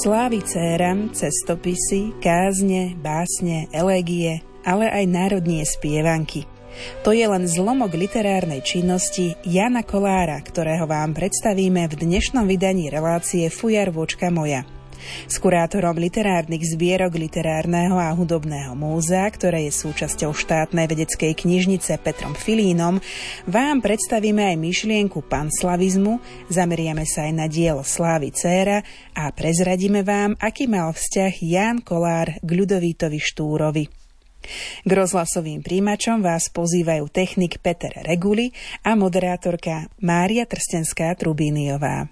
Slávy céra, cestopisy, kázne, básne, elegie, ale aj národnie spievanky. To je len zlomok literárnej činnosti Jana Kolára, ktorého vám predstavíme v dnešnom vydaní relácie Fujar vočka moja – s kurátorom literárnych zbierok Literárneho a hudobného múzea, ktoré je súčasťou štátnej vedeckej knižnice Petrom Filínom, vám predstavíme aj myšlienku panslavizmu, zameriame sa aj na dielo Slávy Céra a prezradíme vám, aký mal vzťah Ján Kolár k Ľudovítovi Štúrovi. K rozhlasovým príjimačom vás pozývajú technik Peter Reguli a moderátorka Mária Trstenská-Trubíniová.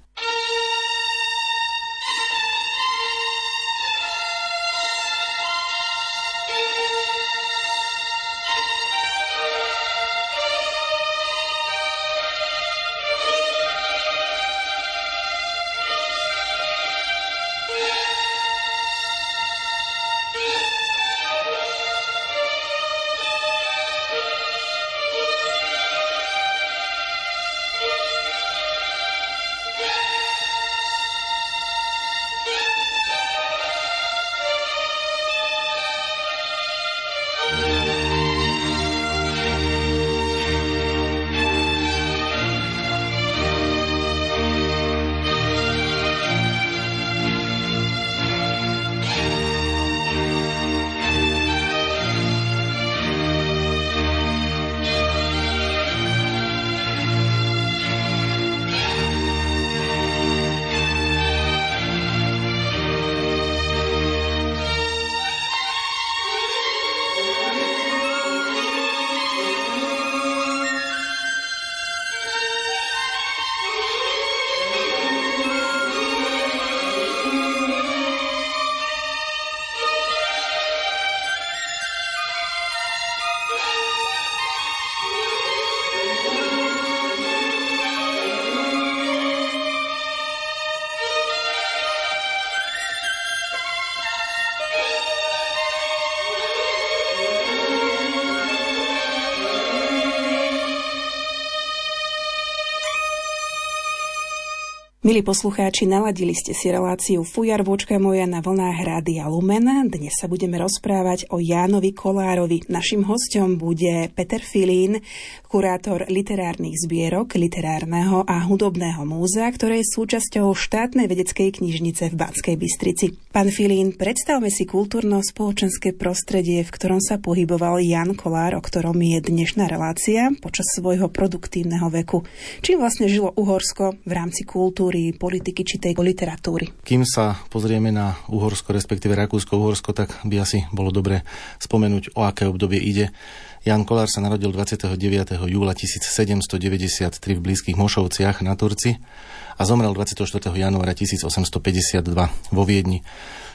Milí poslucháči, naladili ste si reláciu Fujar vočka moja na vlnách Rádia Lumen. Dnes sa budeme rozprávať o Jánovi Kolárovi. Našim hostom bude Peter Filín, kurátor literárnych zbierok Literárneho a hudobného múzea, ktoré je súčasťou štátnej vedeckej knižnice v Banskej Bystrici. Pán Filín, predstavme si kultúrno-spoločenské prostredie, v ktorom sa pohyboval Jan Kolár, o ktorom je dnešná relácia počas svojho produktívneho veku. Čím vlastne žilo Uhorsko v rámci kultúry histórii, politiky či tej literatúry. Kým sa pozrieme na Uhorsko, respektíve Rakúsko-Uhorsko, tak by asi bolo dobre spomenúť, o aké obdobie ide. Jan Kolár sa narodil 29. júla 1793 v blízkych Mošovciach na Turci a zomrel 24. januára 1852 vo Viedni.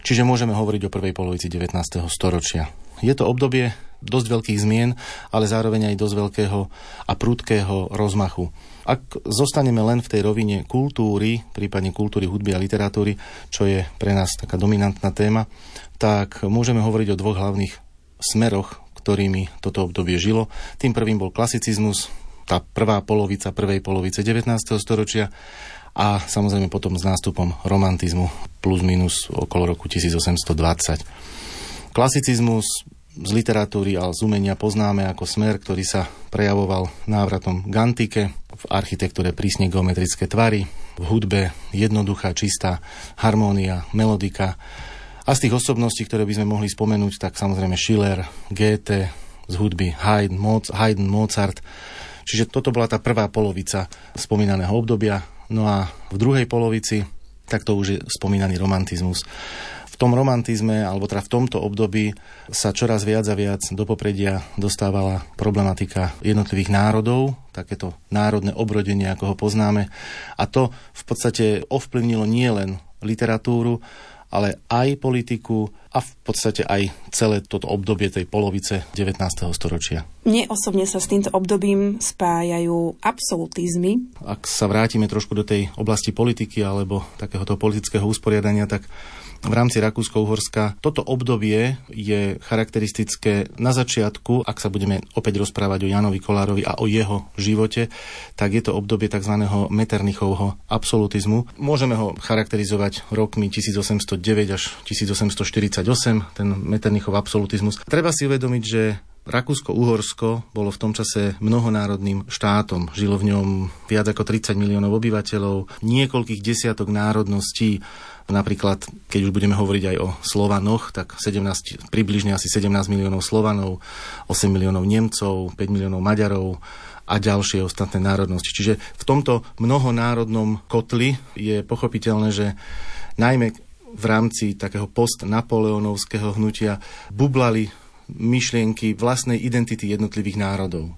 Čiže môžeme hovoriť o prvej polovici 19. storočia. Je to obdobie dosť veľkých zmien, ale zároveň aj dosť veľkého a prudkého rozmachu. Ak zostaneme len v tej rovine kultúry, prípadne kultúry hudby a literatúry, čo je pre nás taká dominantná téma, tak môžeme hovoriť o dvoch hlavných smeroch, ktorými toto obdobie žilo. Tým prvým bol klasicizmus, tá prvá polovica prvej polovice 19. storočia a samozrejme potom s nástupom romantizmu plus minus okolo roku 1820. Klasicizmus z literatúry a z umenia poznáme ako smer, ktorý sa prejavoval návratom k antike, v architektúre prísne geometrické tvary, v hudbe jednoduchá, čistá harmónia, melodika. A z tých osobností, ktoré by sme mohli spomenúť, tak samozrejme Schiller, Goethe, z hudby Haydn, Haydn, Mozart. Čiže toto bola tá prvá polovica spomínaného obdobia. No a v druhej polovici, tak to už je spomínaný romantizmus v tom romantizme, alebo teda v tomto období sa čoraz viac a viac do popredia dostávala problematika jednotlivých národov, takéto národné obrodenie, ako ho poznáme. A to v podstate ovplyvnilo nielen literatúru, ale aj politiku, a v podstate aj celé toto obdobie tej polovice 19. storočia. Mne osobne sa s týmto obdobím spájajú absolutizmy. Ak sa vrátime trošku do tej oblasti politiky alebo takéhoto politického usporiadania, tak v rámci Rakúsko-Uhorska. Toto obdobie je charakteristické na začiatku, ak sa budeme opäť rozprávať o Janovi Kolárovi a o jeho živote, tak je to obdobie tzv. Metternichovho absolutizmu. Môžeme ho charakterizovať rokmi 1809 až 1848, ten Metternichov absolutizmus. Treba si uvedomiť, že Rakúsko-Uhorsko bolo v tom čase mnohonárodným štátom. Žilo v ňom viac ako 30 miliónov obyvateľov, niekoľkých desiatok národností. Napríklad, keď už budeme hovoriť aj o Slovanoch, tak 17, približne asi 17 miliónov Slovanov, 8 miliónov Nemcov, 5 miliónov Maďarov a ďalšie ostatné národnosti. Čiže v tomto mnohonárodnom kotli je pochopiteľné, že najmä v rámci takého postnapoleonovského hnutia bublali myšlienky vlastnej identity jednotlivých národov.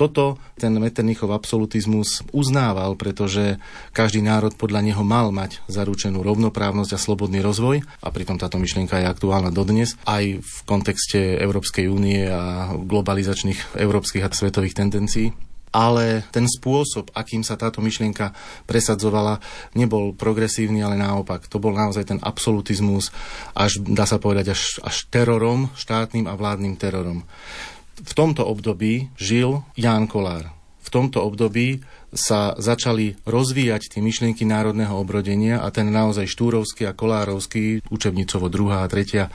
Toto ten Metternichov absolutizmus uznával, pretože každý národ podľa neho mal mať zaručenú rovnoprávnosť a slobodný rozvoj a pritom táto myšlienka je aktuálna dodnes aj v kontexte Európskej únie a globalizačných európskych a svetových tendencií ale ten spôsob, akým sa táto myšlienka presadzovala, nebol progresívny, ale naopak. To bol naozaj ten absolutizmus, až dá sa povedať, až, až terorom, štátnym a vládnym terorom. V tomto období žil Ján Kolár. V tomto období sa začali rozvíjať tie myšlienky národného obrodenia a ten naozaj štúrovský a kolárovský, učebnicovo druhá a tretia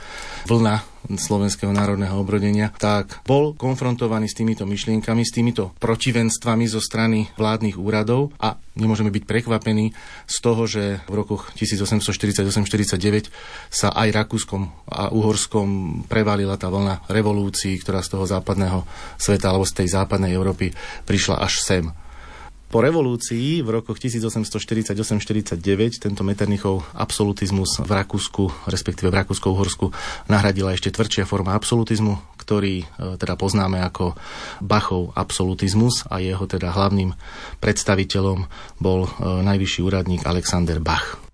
vlna slovenského národného obrodenia, tak bol konfrontovaný s týmito myšlienkami, s týmito protivenstvami zo strany vládnych úradov a nemôžeme byť prekvapení z toho, že v rokoch 1848-49 sa aj Rakúskom a Uhorskom prevalila tá vlna revolúcií, ktorá z toho západného sveta alebo z tej západnej Európy prišla až sem. Po revolúcii v rokoch 1848-49 tento Metternichov absolutizmus v Rakúsku, respektíve v Rakúsko-Uhorsku, nahradila ešte tvrdšia forma absolutizmu, ktorý e, teda poznáme ako Bachov absolutizmus a jeho teda hlavným predstaviteľom bol e, najvyšší úradník Alexander Bach.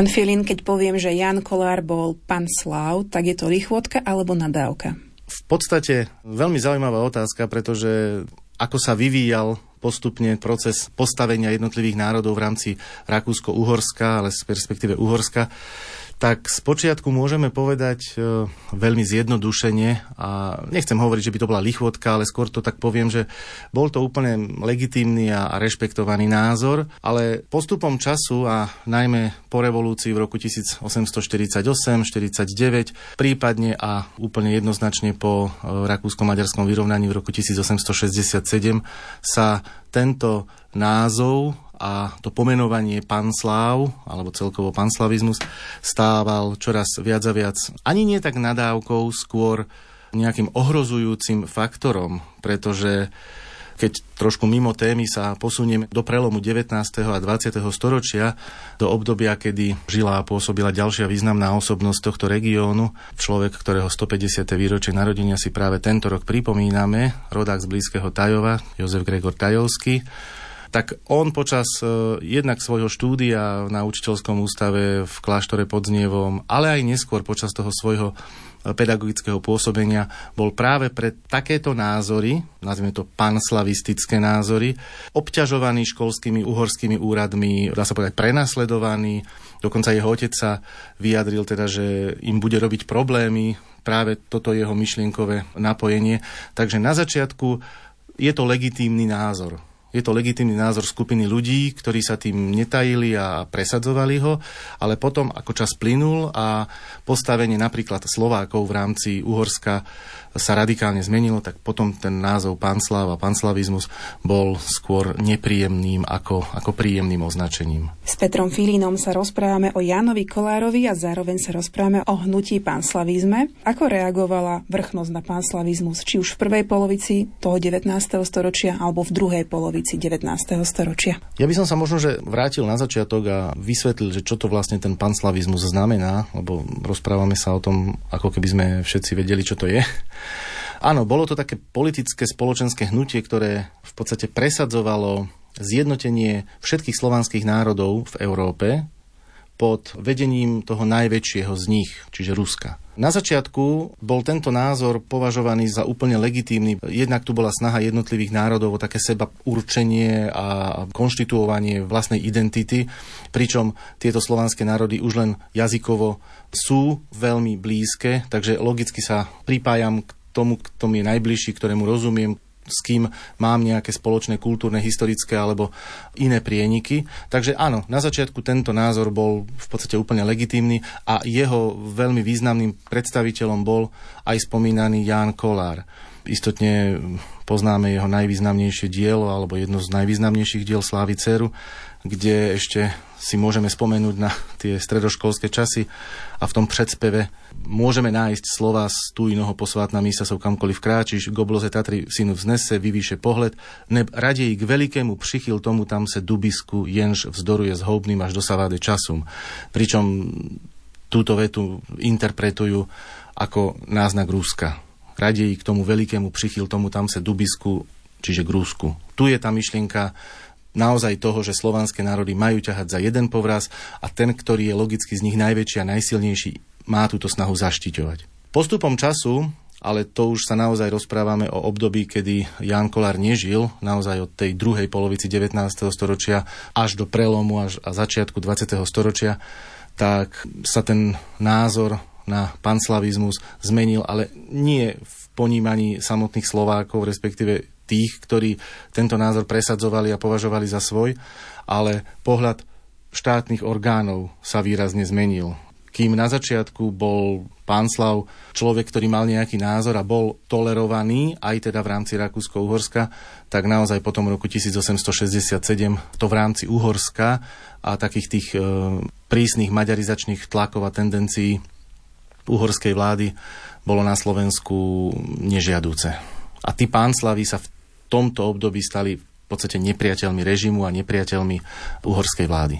Pán Filin, keď poviem, že Jan Kolár bol pán Slav, tak je to lichvotka alebo nadávka? V podstate veľmi zaujímavá otázka, pretože ako sa vyvíjal postupne proces postavenia jednotlivých národov v rámci Rakúsko-Uhorska, ale z perspektíve Uhorska, tak z počiatku môžeme povedať e, veľmi zjednodušene a nechcem hovoriť, že by to bola lichvotka, ale skôr to tak poviem, že bol to úplne legitímny a, a rešpektovaný názor, ale postupom času a najmä po revolúcii v roku 1848, 49, prípadne a úplne jednoznačne po e, rakúsko-maďarskom vyrovnaní v roku 1867 sa tento názov a to pomenovanie pansláv, alebo celkovo panslavizmus, stával čoraz viac a viac ani nie tak nadávkou, skôr nejakým ohrozujúcim faktorom, pretože keď trošku mimo témy sa posunieme do prelomu 19. a 20. storočia, do obdobia, kedy žila a pôsobila ďalšia významná osobnosť tohto regiónu, človek, ktorého 150. výročie narodenia si práve tento rok pripomíname, rodák z blízkeho Tajova, Jozef Gregor Tajovský, tak on počas uh, jednak svojho štúdia na učiteľskom ústave v kláštore pod Znievom, ale aj neskôr počas toho svojho e, pedagogického pôsobenia bol práve pre takéto názory, nazvime to panslavistické názory, obťažovaný školskými uhorskými úradmi, dá sa povedať prenasledovaný. Dokonca jeho otec sa vyjadril teda, že im bude robiť problémy práve toto jeho myšlienkové napojenie. Takže na začiatku je to legitímny názor. Je to legitímny názor skupiny ľudí, ktorí sa tým netajili a presadzovali ho, ale potom, ako čas plynul a postavenie napríklad Slovákov v rámci Uhorska sa radikálne zmenilo, tak potom ten názov panslav a panslavizmus bol skôr nepríjemným ako, ako príjemným označením. S Petrom Filínom sa rozprávame o Jánovi Kolárovi a zároveň sa rozprávame o hnutí panslavizme. Ako reagovala vrchnosť na panslavizmus, či už v prvej polovici toho 19. storočia alebo v druhej polovici 19. storočia? Ja by som sa možno že vrátil na začiatok a vysvetlil, že čo to vlastne ten panslavizmus znamená, lebo rozprávame sa o tom, ako keby sme všetci vedeli, čo to je. Áno, bolo to také politické, spoločenské hnutie, ktoré v podstate presadzovalo zjednotenie všetkých slovanských národov v Európe pod vedením toho najväčšieho z nich, čiže Ruska. Na začiatku bol tento názor považovaný za úplne legitímny. Jednak tu bola snaha jednotlivých národov o také seba určenie a konštituovanie vlastnej identity, pričom tieto slovanské národy už len jazykovo sú veľmi blízke, takže logicky sa pripájam k tomu, kto mi je najbližší, ktorému rozumiem, s kým mám nejaké spoločné kultúrne, historické alebo iné prieniky. Takže áno, na začiatku tento názor bol v podstate úplne legitímny a jeho veľmi významným predstaviteľom bol aj spomínaný Ján Kolár. Istotne poznáme jeho najvýznamnejšie dielo alebo jedno z najvýznamnejších diel Slávy Ceru, kde ešte si môžeme spomenúť na tie stredoškolské časy a v tom predspeve môžeme nájsť slova z tu inoho posvátna mísa som kamkoliv kráčiš, gobloze Tatry synu vznese, vyvýše pohled, neb radej k velikému přichyl tomu tam se dubisku, jenž vzdoruje s houbným až dosaváde časum. Pričom túto vetu interpretujú ako náznak Ruska. Radej k tomu velikému přichyl tomu tam se dubisku, čiže k Rusku. Tu je tá myšlienka naozaj toho, že slovanské národy majú ťahať za jeden povraz a ten, ktorý je logicky z nich najväčší a najsilnejší, má túto snahu zaštiťovať. Postupom času, ale to už sa naozaj rozprávame o období, kedy Jan Kolár nežil, naozaj od tej druhej polovici 19. storočia až do prelomu až a začiatku 20. storočia, tak sa ten názor na panslavizmus zmenil, ale nie v ponímaní samotných Slovákov, respektíve tých, ktorí tento názor presadzovali a považovali za svoj, ale pohľad štátnych orgánov sa výrazne zmenil. kým na začiatku bol pán Slav človek, ktorý mal nejaký názor a bol tolerovaný aj teda v rámci Rakúsko-Uhorska, tak naozaj potom roku 1867 to v rámci Uhorska a takých tých e, prísnych maďarizačných tlakov a tendencií uhorskej vlády bolo na Slovensku nežiadúce. A tí pánslavy sa v tomto období stali v podstate nepriateľmi režimu a nepriateľmi uhorskej vlády.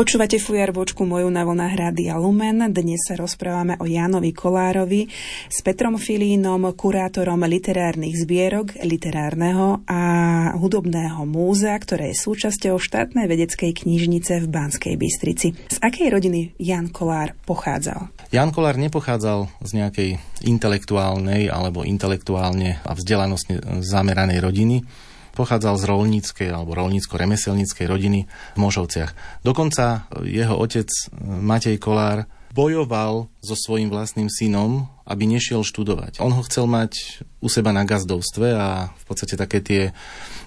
Počúvate Fujar Vočku moju na vlnách Rádia Lumen. Dnes sa rozprávame o Jánovi Kolárovi s Petrom Filínom, kurátorom literárnych zbierok, literárneho a hudobného múzea, ktoré je súčasťou štátnej vedeckej knižnice v Banskej Bystrici. Z akej rodiny Jan Kolár pochádzal? Jan Kolár nepochádzal z nejakej intelektuálnej alebo intelektuálne a vzdelanostne zameranej rodiny Pochádzal z rolníckej alebo rolnícko-remeselníckej rodiny v Mošovciach. Dokonca jeho otec Matej Kolár bojoval so svojím vlastným synom, aby nešiel študovať. On ho chcel mať u seba na gazdovstve a v podstate také tie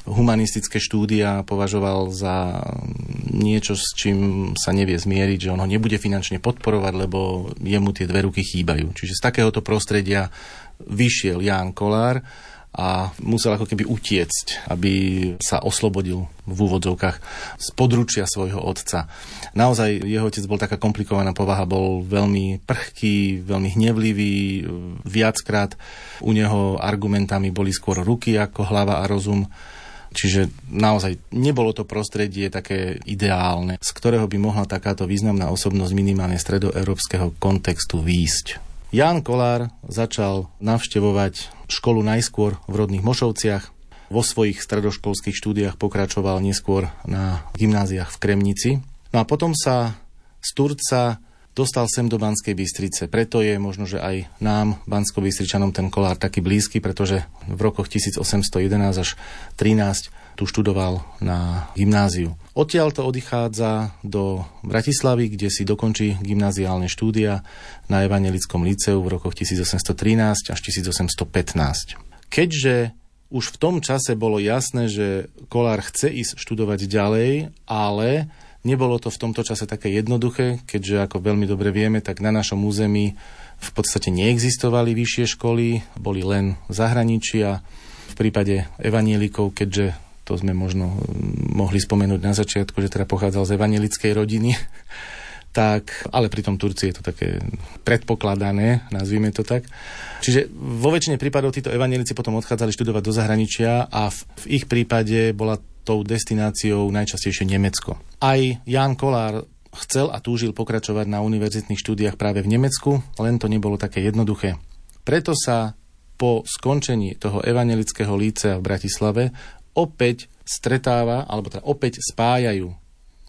humanistické štúdia považoval za niečo, s čím sa nevie zmieriť, že on ho nebude finančne podporovať, lebo jemu tie dve ruky chýbajú. Čiže z takéhoto prostredia vyšiel Ján Kolár a musel ako keby utiecť, aby sa oslobodil v úvodzovkách z područia svojho otca. Naozaj jeho otec bol taká komplikovaná povaha, bol veľmi prchký, veľmi hnevlivý, viackrát u neho argumentami boli skôr ruky ako hlava a rozum. Čiže naozaj nebolo to prostredie také ideálne, z ktorého by mohla takáto významná osobnosť minimálne stredoeurópskeho kontextu výjsť. Ján Kolár začal navštevovať školu najskôr v rodných Mošovciach. Vo svojich stredoškolských štúdiách pokračoval neskôr na gymnáziách v Kremnici. No a potom sa z Turca dostal sem do Banskej Bystrice. Preto je možno, že aj nám, bansko bystričanom ten kolár taký blízky, pretože v rokoch 1811 až 13 tu študoval na gymnáziu. Odtiaľ to odchádza do Bratislavy, kde si dokončí gymnáziálne štúdia na Evangelickom liceu v rokoch 1813 až 1815. Keďže už v tom čase bolo jasné, že Kolár chce ísť študovať ďalej, ale Nebolo to v tomto čase také jednoduché, keďže ako veľmi dobre vieme, tak na našom území v podstate neexistovali vyššie školy, boli len v zahraničí a v prípade evanielikov, keďže to sme možno mohli spomenúť na začiatku, že teda pochádzal z evanielickej rodiny, tak, ale pritom Turci je to také predpokladané, nazvime to tak. Čiže vo väčšine prípadov títo evanielici potom odchádzali študovať do zahraničia a v, v ich prípade bola tou destináciou najčastejšie Nemecko. Aj Jan Kolár chcel a túžil pokračovať na univerzitných štúdiách práve v Nemecku, len to nebolo také jednoduché. Preto sa po skončení toho evangelického lícea v Bratislave opäť stretáva, alebo teda opäť spájajú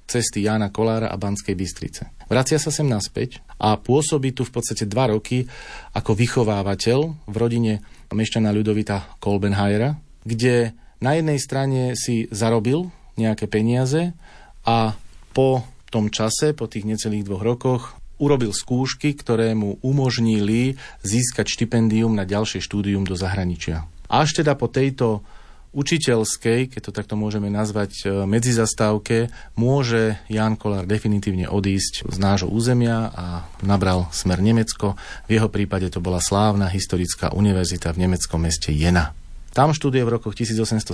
cesty Jana Kolára a Banskej Bystrice. Vracia sa sem naspäť a pôsobí tu v podstate dva roky ako vychovávateľ v rodine mešťana Ľudovita Kolbenhajera, kde na jednej strane si zarobil nejaké peniaze a po tom čase, po tých necelých dvoch rokoch, urobil skúšky, ktoré mu umožnili získať štipendium na ďalšie štúdium do zahraničia. Až teda po tejto učiteľskej, keď to takto môžeme nazvať, e, medzizastávke, môže Jan Kolár definitívne odísť z nášho územia a nabral smer Nemecko. V jeho prípade to bola slávna historická univerzita v nemeckom meste Jena. Tam študuje v rokoch 1817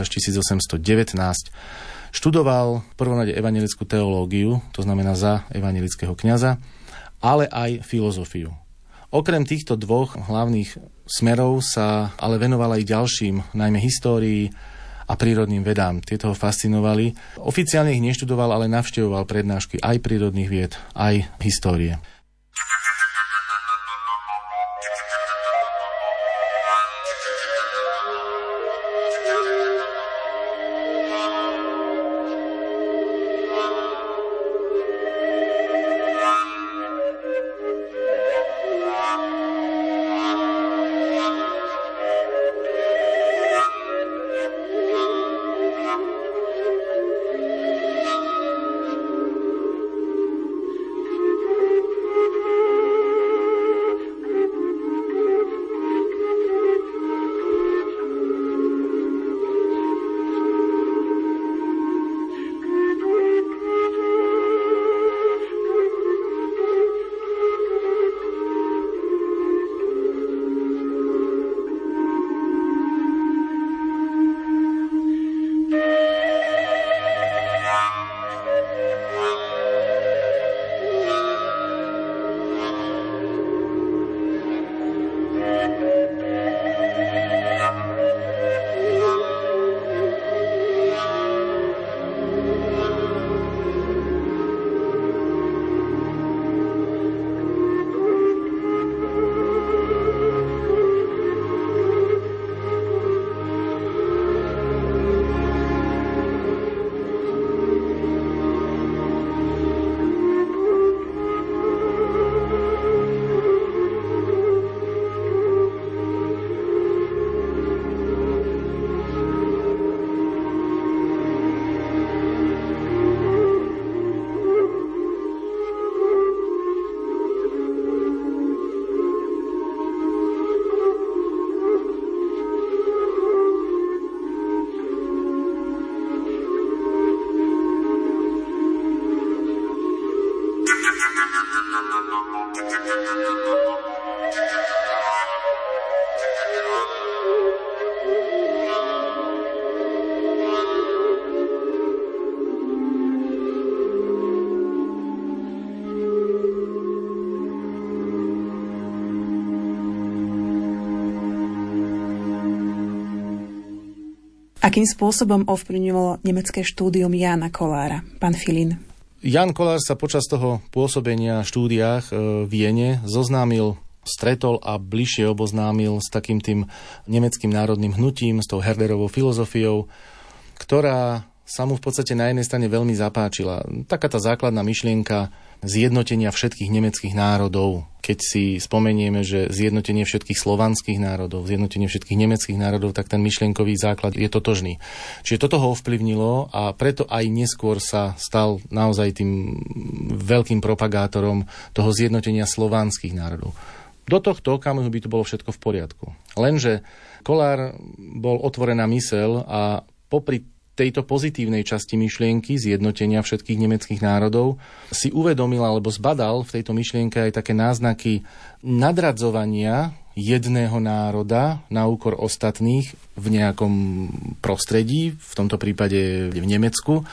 až 1819. Študoval v prvom evangelickú teológiu, to znamená za evangelického kňaza, ale aj filozofiu. Okrem týchto dvoch hlavných smerov sa ale venoval aj ďalším, najmä histórii a prírodným vedám. Tieto ho fascinovali. Oficiálne ich neštudoval, ale navštevoval prednášky aj prírodných vied, aj histórie. Akým spôsobom ovplyvnilo nemecké štúdium Jana Kolára, pán Filin? Jan Kolár sa počas toho pôsobenia v štúdiách e, v Viene zoznámil stretol a bližšie oboznámil s takým tým nemeckým národným hnutím, s tou Herderovou filozofiou, ktorá sa mu v podstate na jednej strane veľmi zapáčila. Taká tá základná myšlienka zjednotenia všetkých nemeckých národov. Keď si spomenieme, že zjednotenie všetkých slovanských národov, zjednotenie všetkých nemeckých národov, tak ten myšlienkový základ je totožný. Čiže toto ho ovplyvnilo a preto aj neskôr sa stal naozaj tým veľkým propagátorom toho zjednotenia slovanských národov. Do tohto okamihu by to bolo všetko v poriadku. Lenže Kolár bol otvorená mysel a popri tejto pozitívnej časti myšlienky zjednotenia všetkých nemeckých národov si uvedomil alebo zbadal v tejto myšlienke aj také náznaky nadradzovania jedného národa na úkor ostatných v nejakom prostredí, v tomto prípade v Nemecku.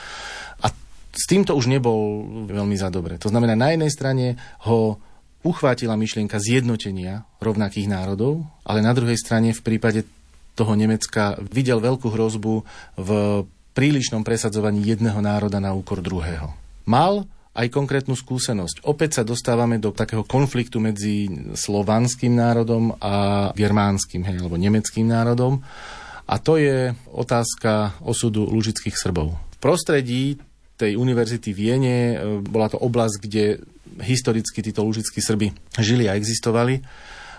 A s týmto už nebol veľmi za dobre. To znamená, na jednej strane ho uchvátila myšlienka zjednotenia rovnakých národov, ale na druhej strane v prípade toho Nemecka videl veľkú hrozbu v prílišnom presadzovaní jedného národa na úkor druhého. Mal aj konkrétnu skúsenosť. Opäť sa dostávame do takého konfliktu medzi slovanským národom a germánskym, hej, alebo nemeckým národom. A to je otázka osudu lužických Srbov. V prostredí tej univerzity v Viene e, bola to oblasť, kde historicky títo lužickí Srby žili a existovali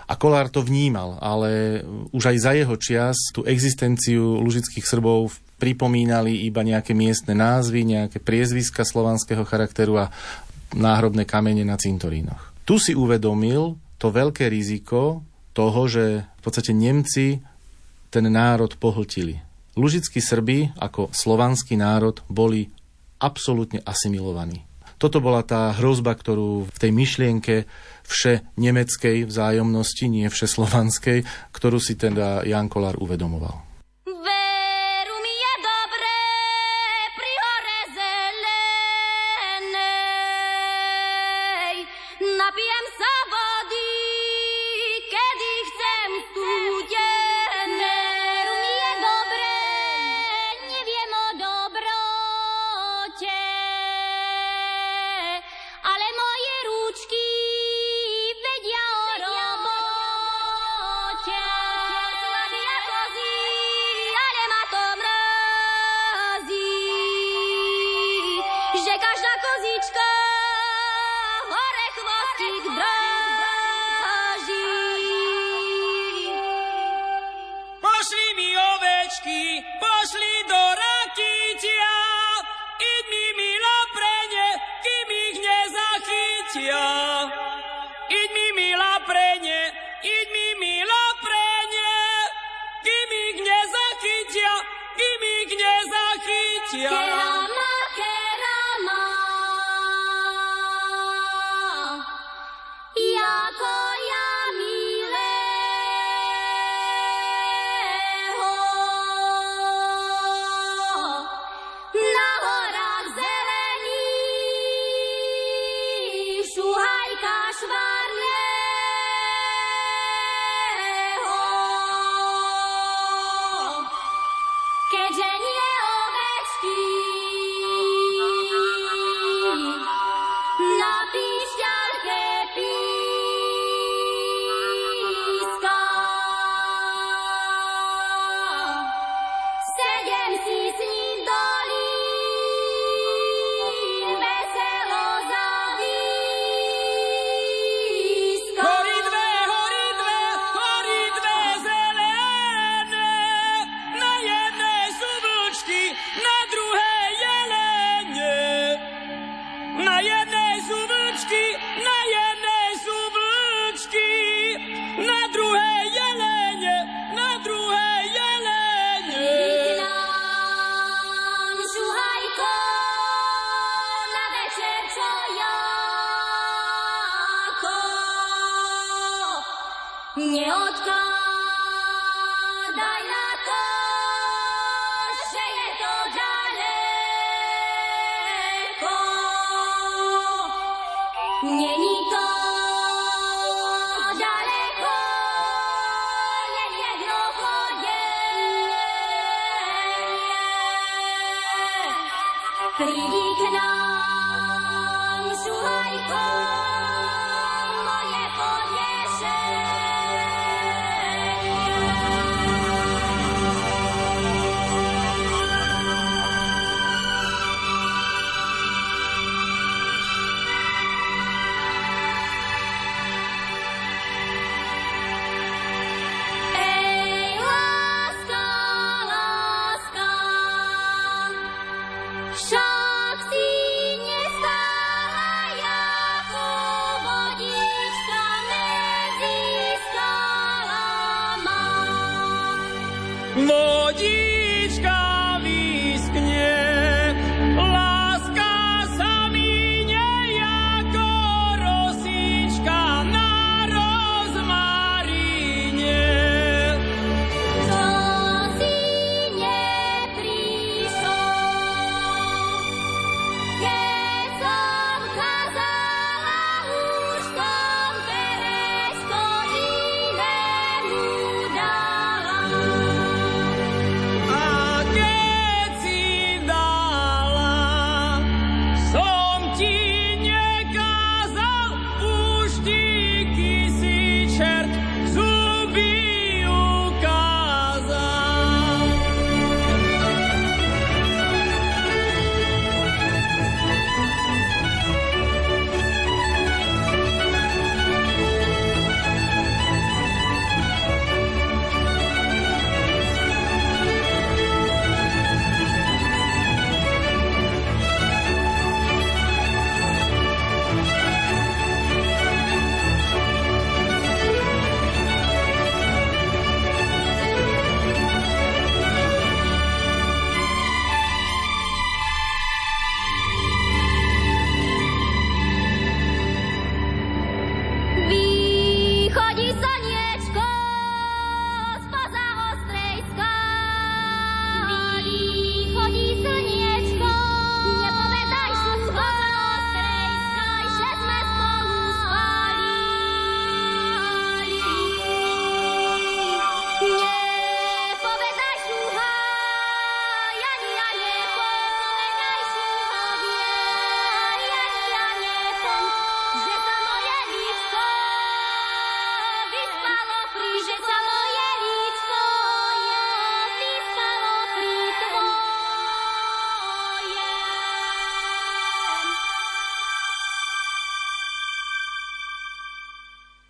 a Kolár to vnímal, ale už aj za jeho čias tú existenciu lužických Srbov pripomínali iba nejaké miestne názvy, nejaké priezviska slovanského charakteru a náhrobné kamene na cintorínoch. Tu si uvedomil to veľké riziko toho, že v podstate Nemci ten národ pohltili. Lužickí Srby ako slovanský národ boli absolútne asimilovaní. Toto bola tá hrozba, ktorú v tej myšlienke vše nemeckej vzájomnosti, nie vše slovanskej, ktorú si teda Jan Kolár uvedomoval.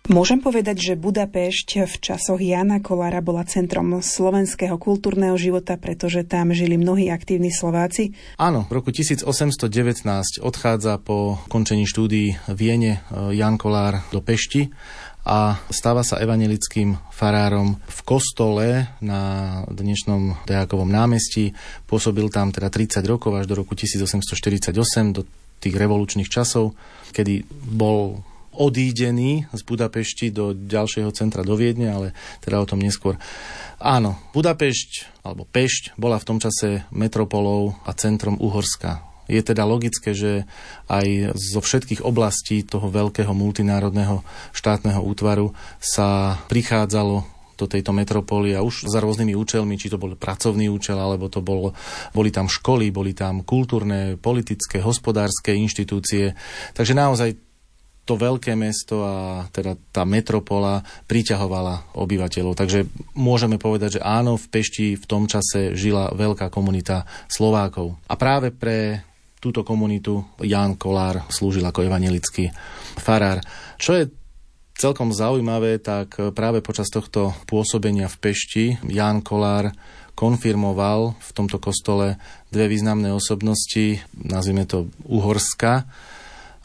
Môžem povedať, že Budapešť v časoch Jana Kolára bola centrom slovenského kultúrneho života, pretože tam žili mnohí aktívni Slováci? Áno, v roku 1819 odchádza po končení štúdií v e, Jan Kolár do Pešti a stáva sa evangelickým farárom v kostole na dnešnom Dejakovom námestí. Pôsobil tam teda 30 rokov až do roku 1848, do tých revolučných časov, kedy bol odídený z Budapešti do ďalšieho centra do Viedne, ale teda o tom neskôr. Áno, Budapešť alebo Pešť bola v tom čase metropolou a centrom Uhorska. Je teda logické, že aj zo všetkých oblastí toho veľkého multinárodného štátneho útvaru sa prichádzalo do tejto metropoly a už za rôznymi účelmi, či to bol pracovný účel, alebo to bol, boli tam školy, boli tam kultúrne, politické, hospodárske inštitúcie. Takže naozaj to veľké mesto a teda tá metropola priťahovala obyvateľov. Takže môžeme povedať, že áno, v Pešti v tom čase žila veľká komunita Slovákov. A práve pre túto komunitu Ján Kolár slúžil ako evangelický farár. Čo je celkom zaujímavé, tak práve počas tohto pôsobenia v Pešti Ján Kolár konfirmoval v tomto kostole dve významné osobnosti, nazvime to Uhorska,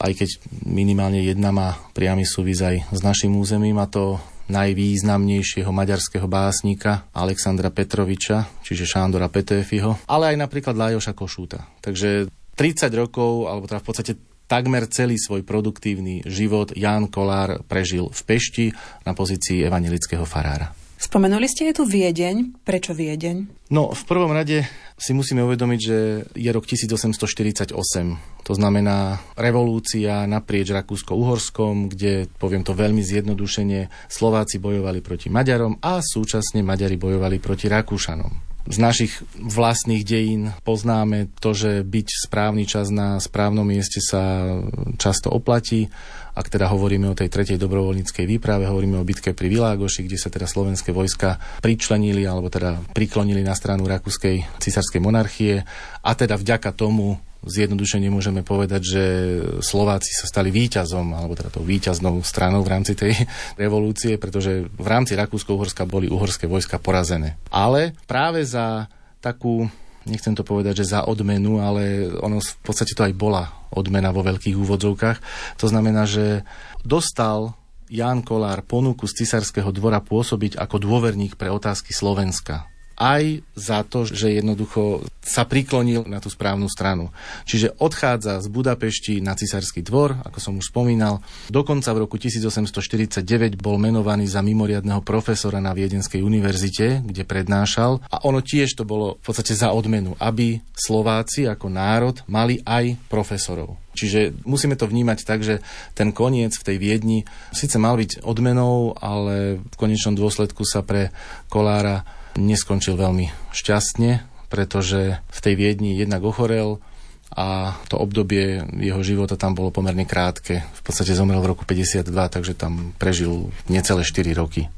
aj keď minimálne jedna má priamy súvis aj s našim územím a to najvýznamnejšieho maďarského básnika Alexandra Petroviča, čiže Šándora Petéfiho, ale aj napríklad Lajoša Košúta. Takže 30 rokov, alebo teda v podstate takmer celý svoj produktívny život Ján Kolár prežil v Pešti na pozícii evangelického farára. Spomenuli ste aj tu Viedeň. Prečo Viedeň? No, v prvom rade si musíme uvedomiť, že je rok 1848. To znamená revolúcia naprieč Rakúsko-Uhorskom, kde, poviem to veľmi zjednodušene, Slováci bojovali proti Maďarom a súčasne Maďari bojovali proti Rakúšanom. Z našich vlastných dejín poznáme to, že byť správny čas na správnom mieste sa často oplatí ak teda hovoríme o tej tretej dobrovoľníckej výprave, hovoríme o bitke pri Világoši, kde sa teda slovenské vojska pričlenili alebo teda priklonili na stranu rakúskej cisárskej monarchie a teda vďaka tomu zjednodušene môžeme povedať, že Slováci sa stali víťazom, alebo teda tou víťaznou stranou v rámci tej revolúcie, pretože v rámci Rakúsko-Uhorska boli uhorské vojska porazené. Ale práve za takú nechcem to povedať, že za odmenu, ale ono v podstate to aj bola odmena vo veľkých úvodzovkách. To znamená, že dostal Ján Kolár ponuku z cisárskeho dvora pôsobiť ako dôverník pre otázky Slovenska. Aj za to, že jednoducho sa priklonil na tú správnu stranu. Čiže odchádza z Budapešti na cisársky dvor, ako som už spomínal. Dokonca v roku 1849 bol menovaný za mimoriadného profesora na Viedenskej univerzite, kde prednášal. A ono tiež to bolo v podstate za odmenu, aby Slováci ako národ mali aj profesorov. Čiže musíme to vnímať tak, že ten koniec v tej Viedni síce mal byť odmenou, ale v konečnom dôsledku sa pre Kolára neskončil veľmi šťastne, pretože v tej Viedni jednak ochorel a to obdobie jeho života tam bolo pomerne krátke. V podstate zomrel v roku 52, takže tam prežil necelé 4 roky.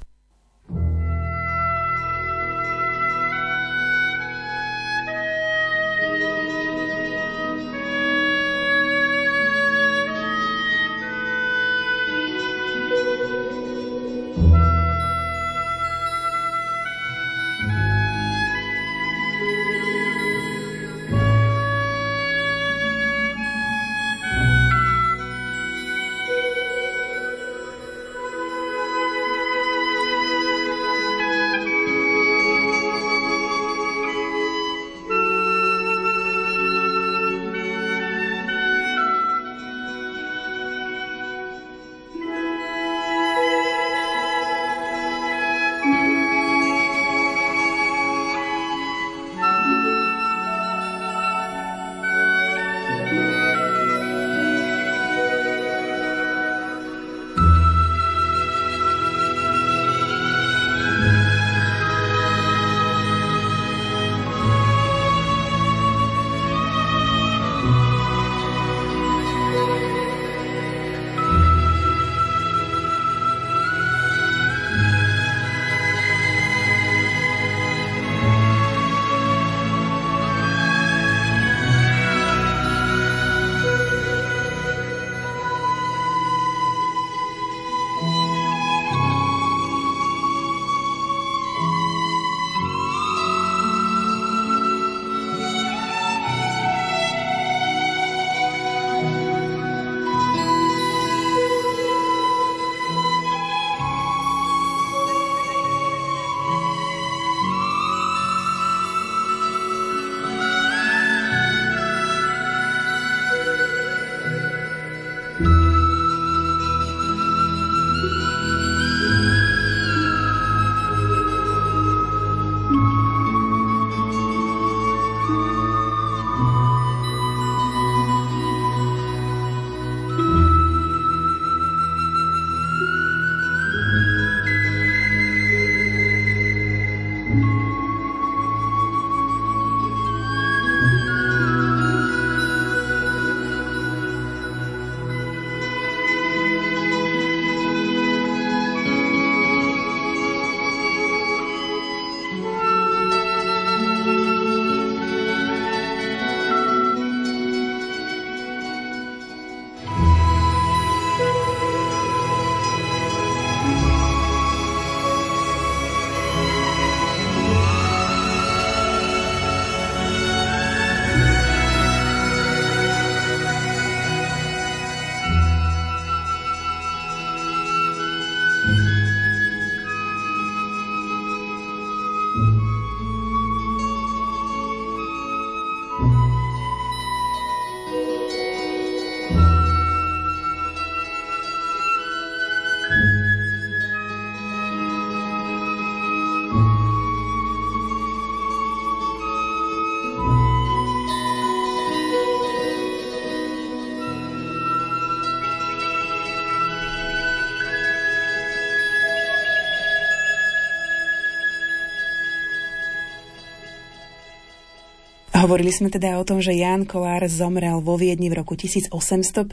Hovorili sme teda o tom, že Ján Kolár zomrel vo Viedni v roku 1852.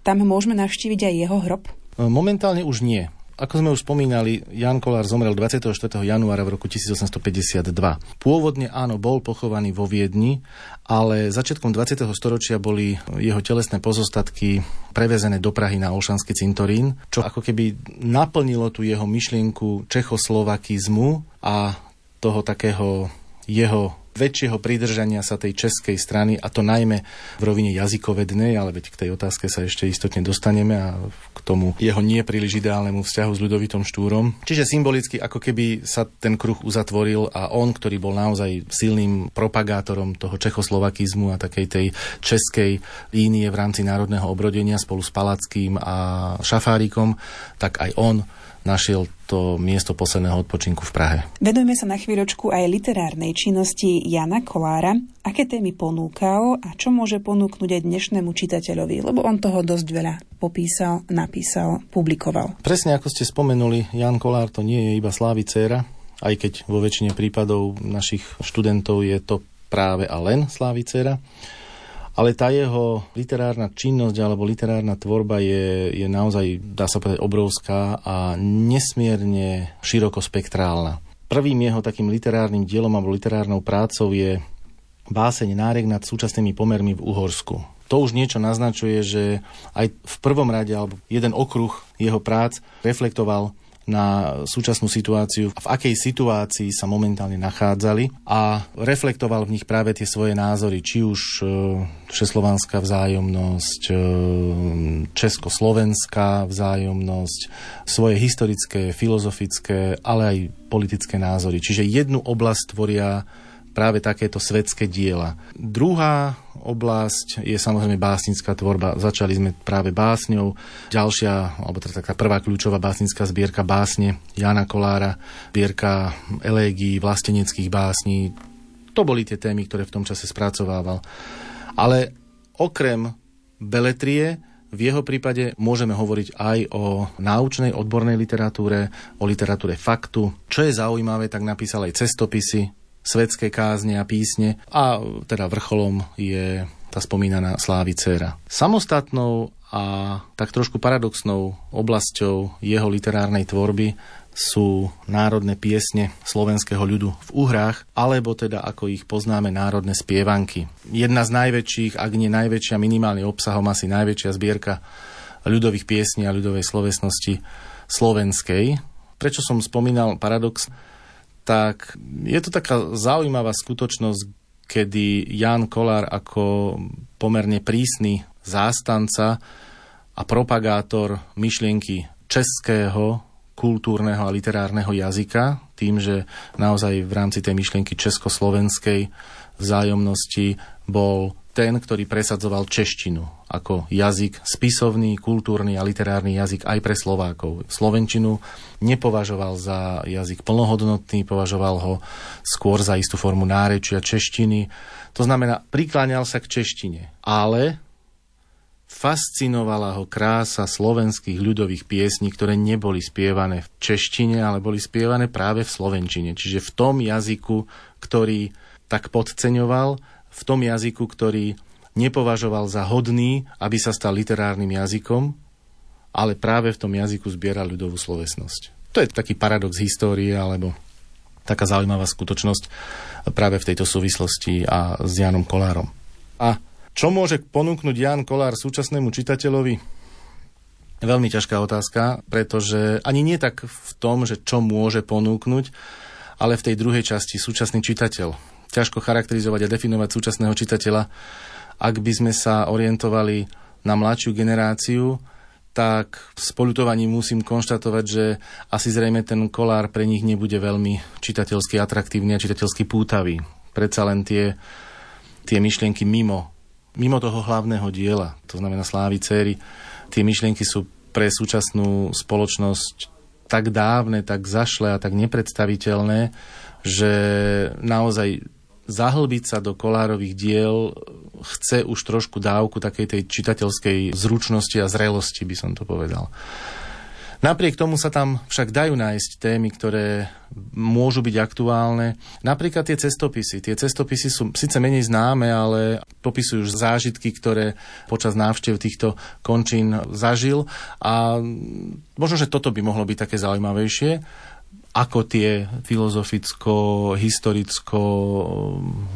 Tam môžeme navštíviť aj jeho hrob? Momentálne už nie. Ako sme už spomínali, Jan Kolár zomrel 24. januára v roku 1852. Pôvodne áno, bol pochovaný vo Viedni, ale začiatkom 20. storočia boli jeho telesné pozostatky prevezené do Prahy na Olšanský cintorín, čo ako keby naplnilo tú jeho myšlienku čechoslovakizmu a toho takého jeho väčšieho pridržania sa tej českej strany, a to najmä v rovine jazykovednej, ale veď k tej otázke sa ešte istotne dostaneme a k tomu jeho nie príliš ideálnemu vzťahu s ľudovitom Štúrom. Čiže symbolicky ako keby sa ten kruh uzatvoril a on, ktorý bol naozaj silným propagátorom toho čechoslovakizmu a takej tej českej línie v rámci národného obrodenia spolu s Palackým a Šafárikom, tak aj on našiel to miesto posledného odpočinku v Prahe. Vedujeme sa na chvíľočku aj literárnej činnosti Jana Kolára. Aké témy ponúkal a čo môže ponúknuť aj dnešnému čitateľovi, lebo on toho dosť veľa popísal, napísal, publikoval. Presne ako ste spomenuli, Jan Kolár to nie je iba slávy dcéra, aj keď vo väčšine prípadov našich študentov je to práve a len slávy dcéra ale tá jeho literárna činnosť alebo literárna tvorba je, je naozaj, dá sa povedať, obrovská a nesmierne širokospektrálna. Prvým jeho takým literárnym dielom alebo literárnou prácou je báseň Nárek nad súčasnými pomermi v Uhorsku. To už niečo naznačuje, že aj v prvom rade, alebo jeden okruh jeho prác reflektoval na súčasnú situáciu, v akej situácii sa momentálne nachádzali a reflektoval v nich práve tie svoje názory, či už e, všeslovanská vzájomnosť, e, československá vzájomnosť, svoje historické, filozofické, ale aj politické názory. Čiže jednu oblasť tvoria práve takéto svetské diela. Druhá oblasť je samozrejme básnická tvorba. Začali sme práve básňou. Ďalšia, alebo teda taká prvá kľúčová básnická zbierka básne Jana Kolára, zbierka elégií, vlasteneckých básní. To boli tie témy, ktoré v tom čase spracovával. Ale okrem beletrie v jeho prípade môžeme hovoriť aj o náučnej odbornej literatúre, o literatúre faktu. Čo je zaujímavé, tak napísal aj cestopisy, svetské kázne a písne a teda vrcholom je tá spomínaná Slávy Cera. Samostatnou a tak trošku paradoxnou oblasťou jeho literárnej tvorby sú národné piesne slovenského ľudu v Uhrách, alebo teda ako ich poznáme národné spievanky. Jedna z najväčších, ak nie najväčšia, minimálne obsahom asi najväčšia zbierka ľudových piesní a ľudovej slovesnosti slovenskej. Prečo som spomínal paradox? Tak je to taká zaujímavá skutočnosť, kedy Jan Kolár ako pomerne prísny zástanca a propagátor myšlienky českého kultúrneho a literárneho jazyka, tým, že naozaj v rámci tej myšlienky československej vzájomnosti bol ten, ktorý presadzoval češtinu ako jazyk spisovný, kultúrny a literárny jazyk aj pre Slovákov. Slovenčinu nepovažoval za jazyk plnohodnotný, považoval ho skôr za istú formu nárečia češtiny. To znamená, prikláňal sa k češtine, ale fascinovala ho krása slovenských ľudových piesní, ktoré neboli spievané v češtine, ale boli spievané práve v slovenčine. Čiže v tom jazyku, ktorý tak podceňoval, v tom jazyku, ktorý nepovažoval za hodný, aby sa stal literárnym jazykom, ale práve v tom jazyku zbieral ľudovú slovesnosť. To je taký paradox histórie, alebo taká zaujímavá skutočnosť práve v tejto súvislosti a s Janom Kolárom. A čo môže ponúknuť Jan Kolár súčasnému čitateľovi? Veľmi ťažká otázka, pretože ani nie tak v tom, že čo môže ponúknuť, ale v tej druhej časti súčasný čitateľ. Ťažko charakterizovať a definovať súčasného čitateľa, ak by sme sa orientovali na mladšiu generáciu, tak s polutovaním musím konštatovať, že asi zrejme ten kolár pre nich nebude veľmi čitateľsky atraktívny a čitateľsky pútavý. Predsa len tie, tie myšlienky mimo, mimo toho hlavného diela, to znamená slávy céry, tie myšlienky sú pre súčasnú spoločnosť tak dávne, tak zašle a tak nepredstaviteľné, že naozaj zahlbiť sa do kolárových diel chce už trošku dávku takej tej čitateľskej zručnosti a zrelosti, by som to povedal. Napriek tomu sa tam však dajú nájsť témy, ktoré môžu byť aktuálne. Napríklad tie cestopisy. Tie cestopisy sú síce menej známe, ale popisujú zážitky, ktoré počas návštev týchto končín zažil a možno, že toto by mohlo byť také zaujímavejšie ako tie filozoficko, historicko,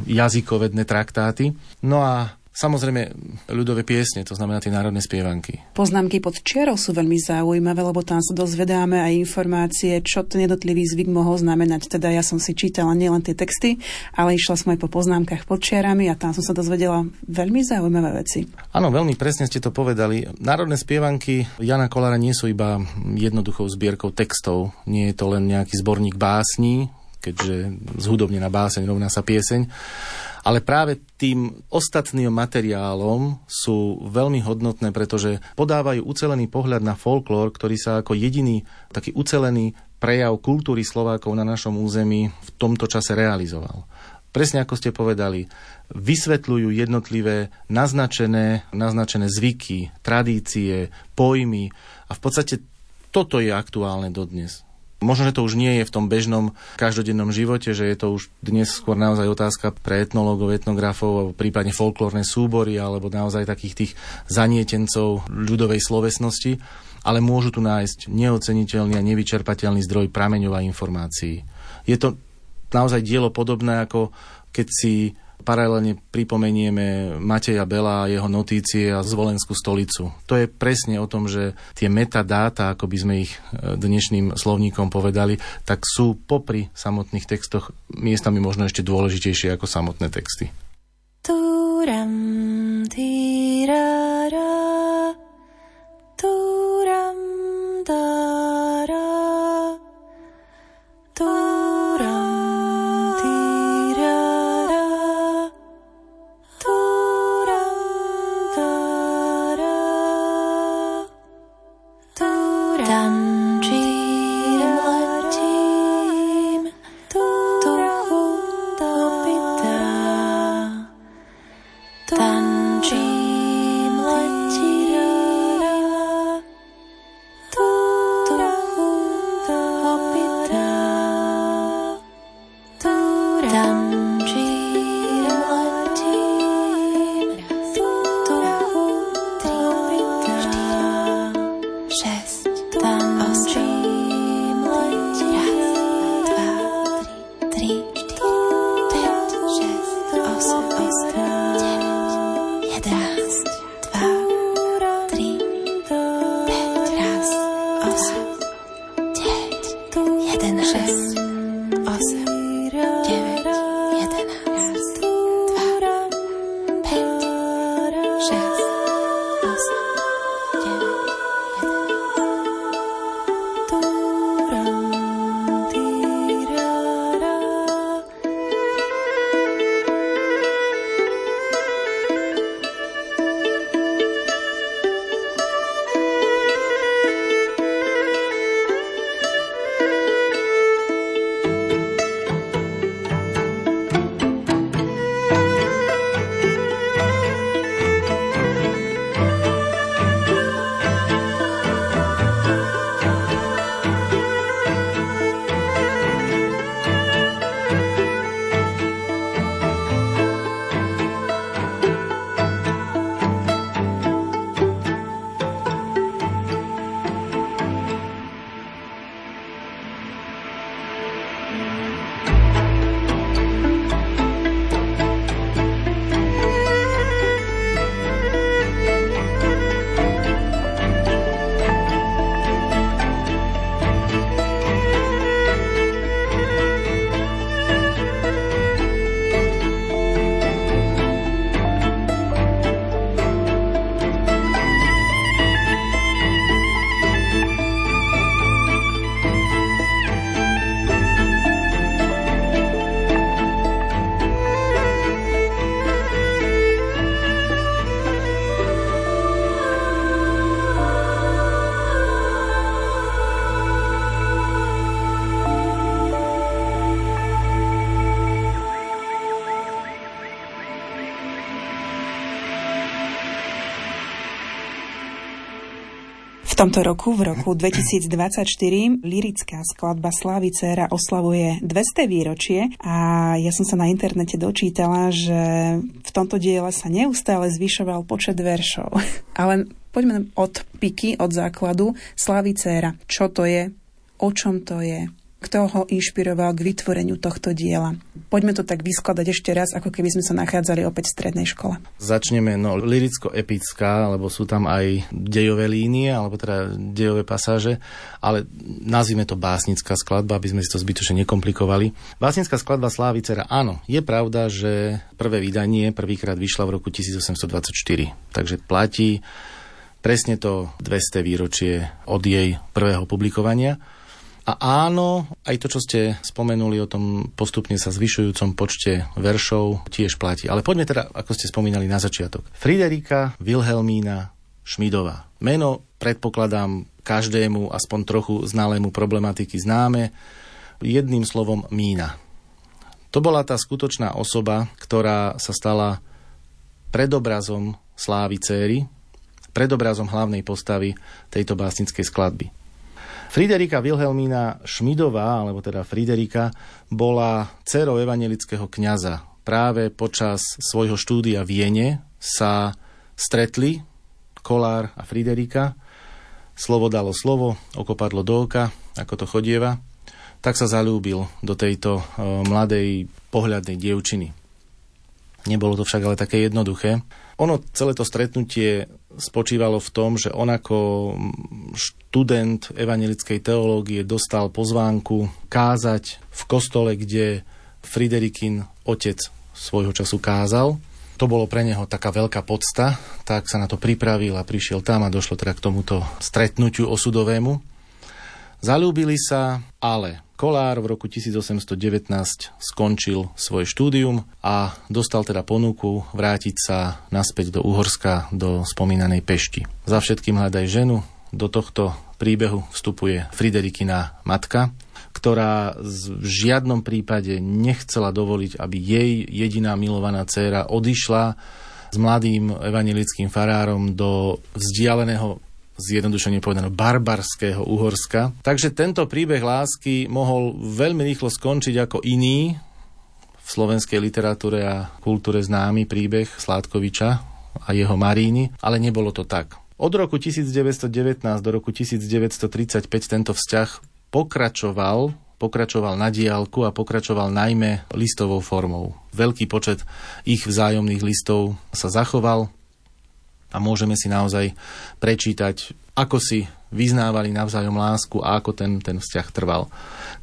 jazykovedné traktáty. No a Samozrejme, ľudové piesne, to znamená tie národné spievanky. Poznámky pod čiarou sú veľmi zaujímavé, lebo tam sa dozvedáme aj informácie, čo ten jednotlivý zvyk mohol znamenať. Teda ja som si čítala nielen tie texty, ale išla som aj po poznámkach pod čiarami a tam som sa dozvedela veľmi zaujímavé veci. Áno, veľmi presne ste to povedali. Národné spievanky Jana Kolára nie sú iba jednoduchou zbierkou textov. Nie je to len nejaký zborník básní, keďže zhudobnená báseň rovná sa pieseň ale práve tým ostatným materiálom sú veľmi hodnotné, pretože podávajú ucelený pohľad na folklór, ktorý sa ako jediný taký ucelený prejav kultúry Slovákov na našom území v tomto čase realizoval. Presne ako ste povedali, vysvetľujú jednotlivé naznačené, naznačené zvyky, tradície, pojmy a v podstate toto je aktuálne dodnes. Možno, že to už nie je v tom bežnom každodennom živote, že je to už dnes skôr naozaj otázka pre etnológov, etnografov, prípadne folklórne súbory, alebo naozaj takých tých zanietencov ľudovej slovesnosti, ale môžu tu nájsť neoceniteľný a nevyčerpateľný zdroj prameňov a informácií. Je to naozaj dielo podobné, ako keď si Paralelne pripomenieme Mateja Bela a jeho notície a zvolenskú stolicu. To je presne o tom, že tie metadáta, ako by sme ich e, dnešným slovníkom povedali, tak sú popri samotných textoch miestami možno ešte dôležitejšie ako samotné texty. Turam, tirara, turam, dara, turam. Tomto roku, v roku 2024, lirická skladba Slávy Cera oslavuje 200 výročie a ja som sa na internete dočítala, že v tomto diele sa neustále zvyšoval počet veršov. Ale poďme od piky, od základu. Slávy Cera. Čo to je? O čom to je? Kto ho inšpiroval k vytvoreniu tohto diela. Poďme to tak vyskladať ešte raz, ako keby sme sa nachádzali opäť v strednej škole. Začneme no, liricko-epická, lebo sú tam aj dejové línie, alebo teda dejové pasáže, ale nazvime to básnická skladba, aby sme si to zbytočne nekomplikovali. Básnická skladba Slávicera, áno, je pravda, že prvé vydanie prvýkrát vyšla v roku 1824, takže platí presne to 200 výročie od jej prvého publikovania. A áno, aj to, čo ste spomenuli o tom postupne sa zvyšujúcom počte veršov, tiež platí. Ale poďme teda, ako ste spomínali na začiatok. Friderika Wilhelmína Šmidová. Meno, predpokladám, každému aspoň trochu znalému problematiky známe. Jedným slovom Mína. To bola tá skutočná osoba, ktorá sa stala predobrazom slávy céry, predobrazom hlavnej postavy tejto básnickej skladby. Friderika Wilhelmína Šmidová, alebo teda Friderika, bola dcerou evangelického kňaza. Práve počas svojho štúdia v Viene sa stretli Kolár a Friderika. Slovo dalo slovo, oko padlo do oka, ako to chodieva. Tak sa zalúbil do tejto e, mladej pohľadnej dievčiny. Nebolo to však ale také jednoduché. Ono, celé to stretnutie spočívalo v tom, že on ako študent evangelickej teológie dostal pozvánku kázať v kostole, kde Friderikin otec svojho času kázal. To bolo pre neho taká veľká podsta, tak sa na to pripravil a prišiel tam a došlo teda k tomuto stretnutiu osudovému. Zalúbili sa, ale Kolár v roku 1819 skončil svoje štúdium a dostal teda ponuku vrátiť sa naspäť do Uhorska, do spomínanej Pešti. Za všetkým hľadaj ženu. Do tohto príbehu vstupuje Friderikina matka, ktorá v žiadnom prípade nechcela dovoliť, aby jej jediná milovaná dcéra odišla s mladým evangelickým farárom do vzdialeného zjednodušene povedané barbarského Uhorska. Takže tento príbeh lásky mohol veľmi rýchlo skončiť ako iný v slovenskej literatúre a kultúre známy príbeh Sládkoviča a jeho Maríny, ale nebolo to tak. Od roku 1919 do roku 1935 tento vzťah pokračoval pokračoval na diálku a pokračoval najmä listovou formou. Veľký počet ich vzájomných listov sa zachoval, a môžeme si naozaj prečítať, ako si vyznávali navzájom lásku a ako ten, ten vzťah trval.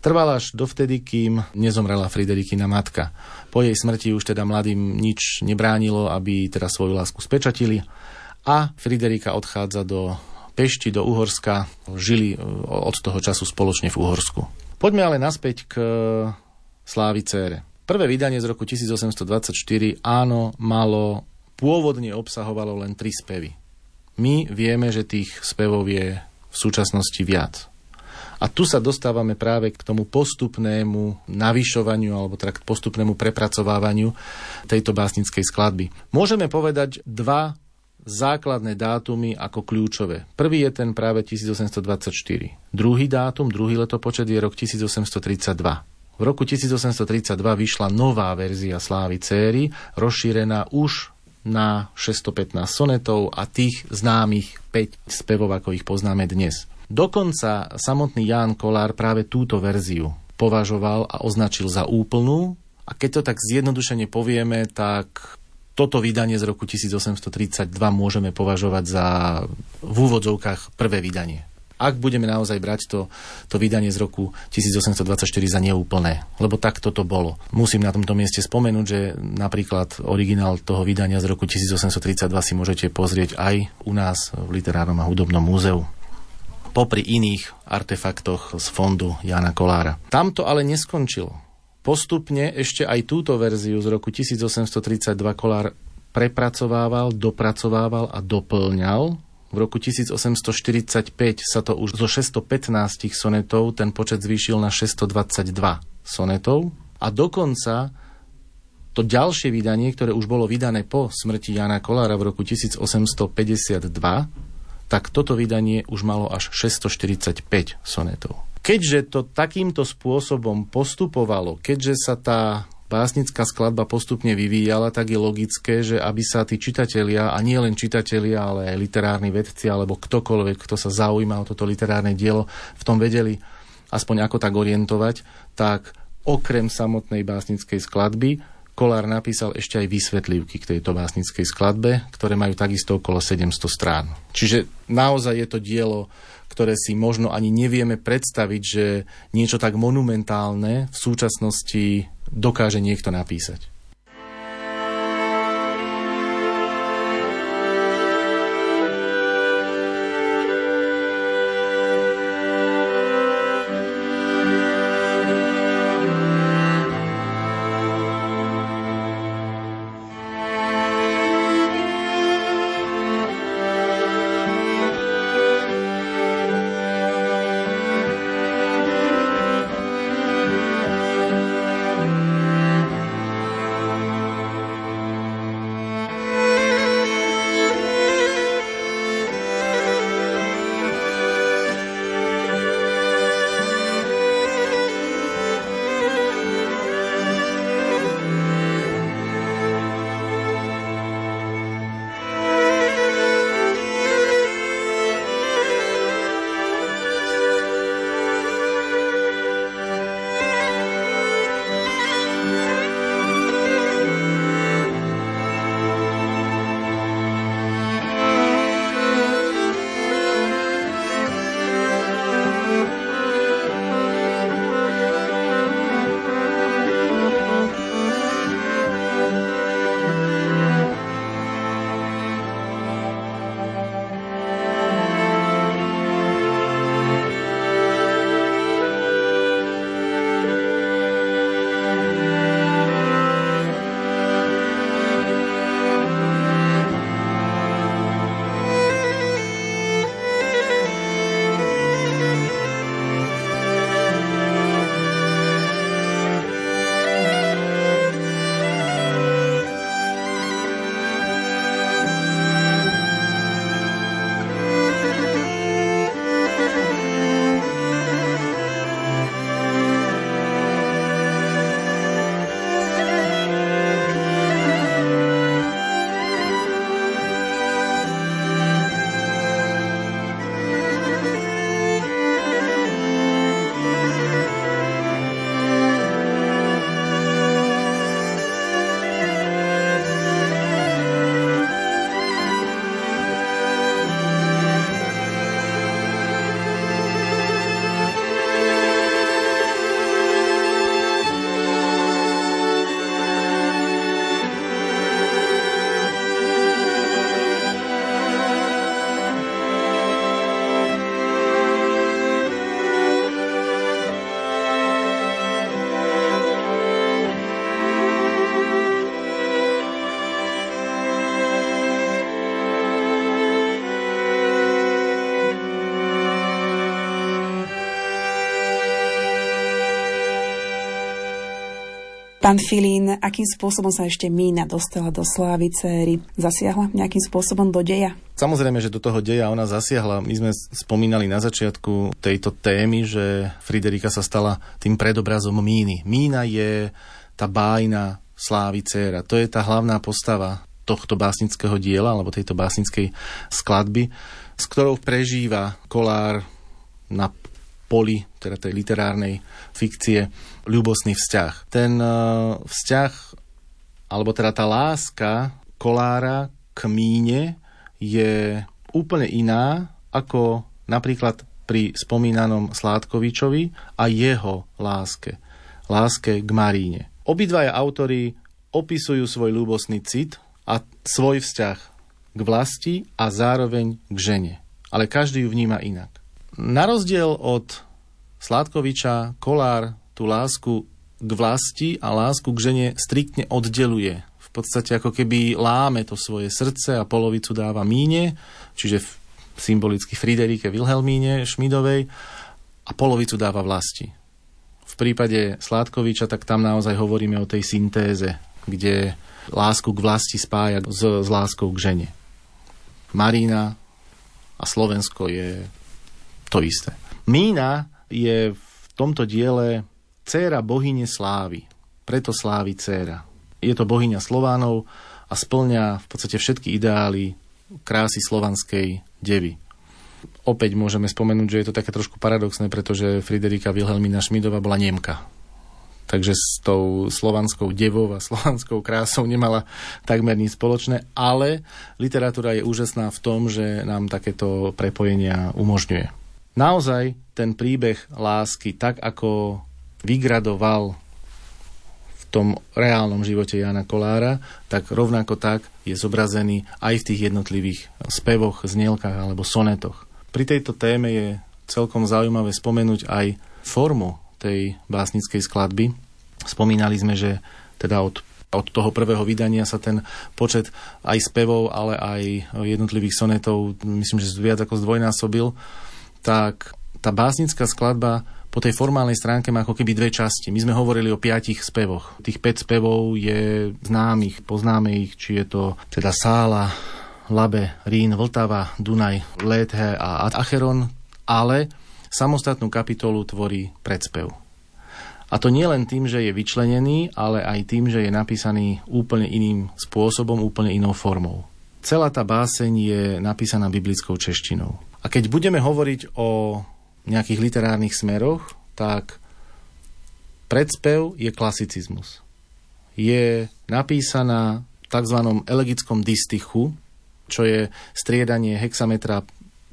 Trval až dovtedy, kým nezomrela Friderikina matka. Po jej smrti už teda mladým nič nebránilo, aby teda svoju lásku spečatili a Friderika odchádza do Pešti, do Uhorska. Žili e, od toho času spoločne v Uhorsku. Poďme ale naspäť k Slávy Cére. Prvé vydanie z roku 1824 áno, malo pôvodne obsahovalo len tri spevy. My vieme, že tých spevov je v súčasnosti viac. A tu sa dostávame práve k tomu postupnému navyšovaniu alebo teda k postupnému prepracovávaniu tejto básnickej skladby. Môžeme povedať dva základné dátumy ako kľúčové. Prvý je ten práve 1824. Druhý dátum, druhý letopočet je rok 1832. V roku 1832 vyšla nová verzia Slávy Céry, rozšírená už na 615 sonetov a tých známych 5 spevov, ako ich poznáme dnes. Dokonca samotný Ján Kolár práve túto verziu považoval a označil za úplnú a keď to tak zjednodušene povieme, tak toto vydanie z roku 1832 môžeme považovať za v úvodzovkách prvé vydanie ak budeme naozaj brať to, to vydanie z roku 1824 za neúplné. Lebo tak toto bolo. Musím na tomto mieste spomenúť, že napríklad originál toho vydania z roku 1832 si môžete pozrieť aj u nás v Literárnom a hudobnom múzeu popri iných artefaktoch z fondu Jana Kolára. Tam to ale neskončilo. Postupne ešte aj túto verziu z roku 1832 Kolár prepracovával, dopracovával a doplňal v roku 1845 sa to už zo 615 sonetov ten počet zvýšil na 622 sonetov a dokonca to ďalšie vydanie, ktoré už bolo vydané po smrti Jana Kolára v roku 1852, tak toto vydanie už malo až 645 sonetov. Keďže to takýmto spôsobom postupovalo, keďže sa tá básnická skladba postupne vyvíjala, tak je logické, že aby sa tí čitatelia, a nie len čitatelia, ale aj literárni vedci, alebo ktokoľvek, kto sa zaujíma o toto literárne dielo, v tom vedeli aspoň ako tak orientovať, tak okrem samotnej básnickej skladby Kolár napísal ešte aj vysvetlivky k tejto básnickej skladbe, ktoré majú takisto okolo 700 strán. Čiže naozaj je to dielo, ktoré si možno ani nevieme predstaviť, že niečo tak monumentálne v súčasnosti dokáže niekto napísať. Pán Filín, akým spôsobom sa ešte Mína dostala do slávy céry? Zasiahla nejakým spôsobom do deja? Samozrejme, že do toho deja ona zasiahla. My sme spomínali na začiatku tejto témy, že Friderika sa stala tým predobrazom Míny. Mína je tá bájna slávy céra. To je tá hlavná postava tohto básnického diela, alebo tejto básnickej skladby, s ktorou prežíva Kolár na poli teda tej literárnej fikcie ľubosný vzťah. Ten e, vzťah, alebo teda tá láska kolára k míne je úplne iná ako napríklad pri spomínanom Sládkovičovi a jeho láske. Láske k Maríne. Obidvaja autory opisujú svoj ľúbosný cit a svoj vzťah k vlasti a zároveň k žene. Ale každý ju vníma inak. Na rozdiel od Sládkoviča, Kolár tú lásku k vlasti a lásku k žene striktne oddeluje. V podstate ako keby láme to svoje srdce a polovicu dáva míne, čiže symbolicky Friderike Wilhelmíne Šmidovej a polovicu dáva vlasti. V prípade Sládkoviča tak tam naozaj hovoríme o tej syntéze, kde lásku k vlasti spája s, s láskou k žene. Marína a Slovensko je to isté. Mína je v tomto diele dcéra bohyne slávy. Preto slávy dcéra. Je to bohyňa Slovánov a splňa v podstate všetky ideály krásy slovanskej devy. Opäť môžeme spomenúť, že je to také trošku paradoxné, pretože Friderika Wilhelmina Šmidová bola Nemka. Takže s tou slovanskou devou a slovanskou krásou nemala takmer nič spoločné, ale literatúra je úžasná v tom, že nám takéto prepojenia umožňuje. Naozaj ten príbeh lásky, tak ako vygradoval v tom reálnom živote Jana Kolára, tak rovnako tak je zobrazený aj v tých jednotlivých spevoch, znielkach alebo sonetoch. Pri tejto téme je celkom zaujímavé spomenúť aj formu tej básnickej skladby. Spomínali sme, že teda od od toho prvého vydania sa ten počet aj spevov, ale aj jednotlivých sonetov, myslím, že viac ako zdvojnásobil, tak tá básnická skladba po tej formálnej stránke má ako keby dve časti. My sme hovorili o piatich spevoch. Tých 5 spevov je známych, poznáme ich, či je to teda Sála, Labe, Rín, Vltava, Dunaj, Léthe a Acheron, ale samostatnú kapitolu tvorí predspev. A to nie len tým, že je vyčlenený, ale aj tým, že je napísaný úplne iným spôsobom, úplne inou formou. Celá tá báseň je napísaná biblickou češtinou. A keď budeme hovoriť o nejakých literárnych smeroch, tak predspev je klasicizmus. Je napísaná v tzv. elegickom distichu, čo je striedanie hexametra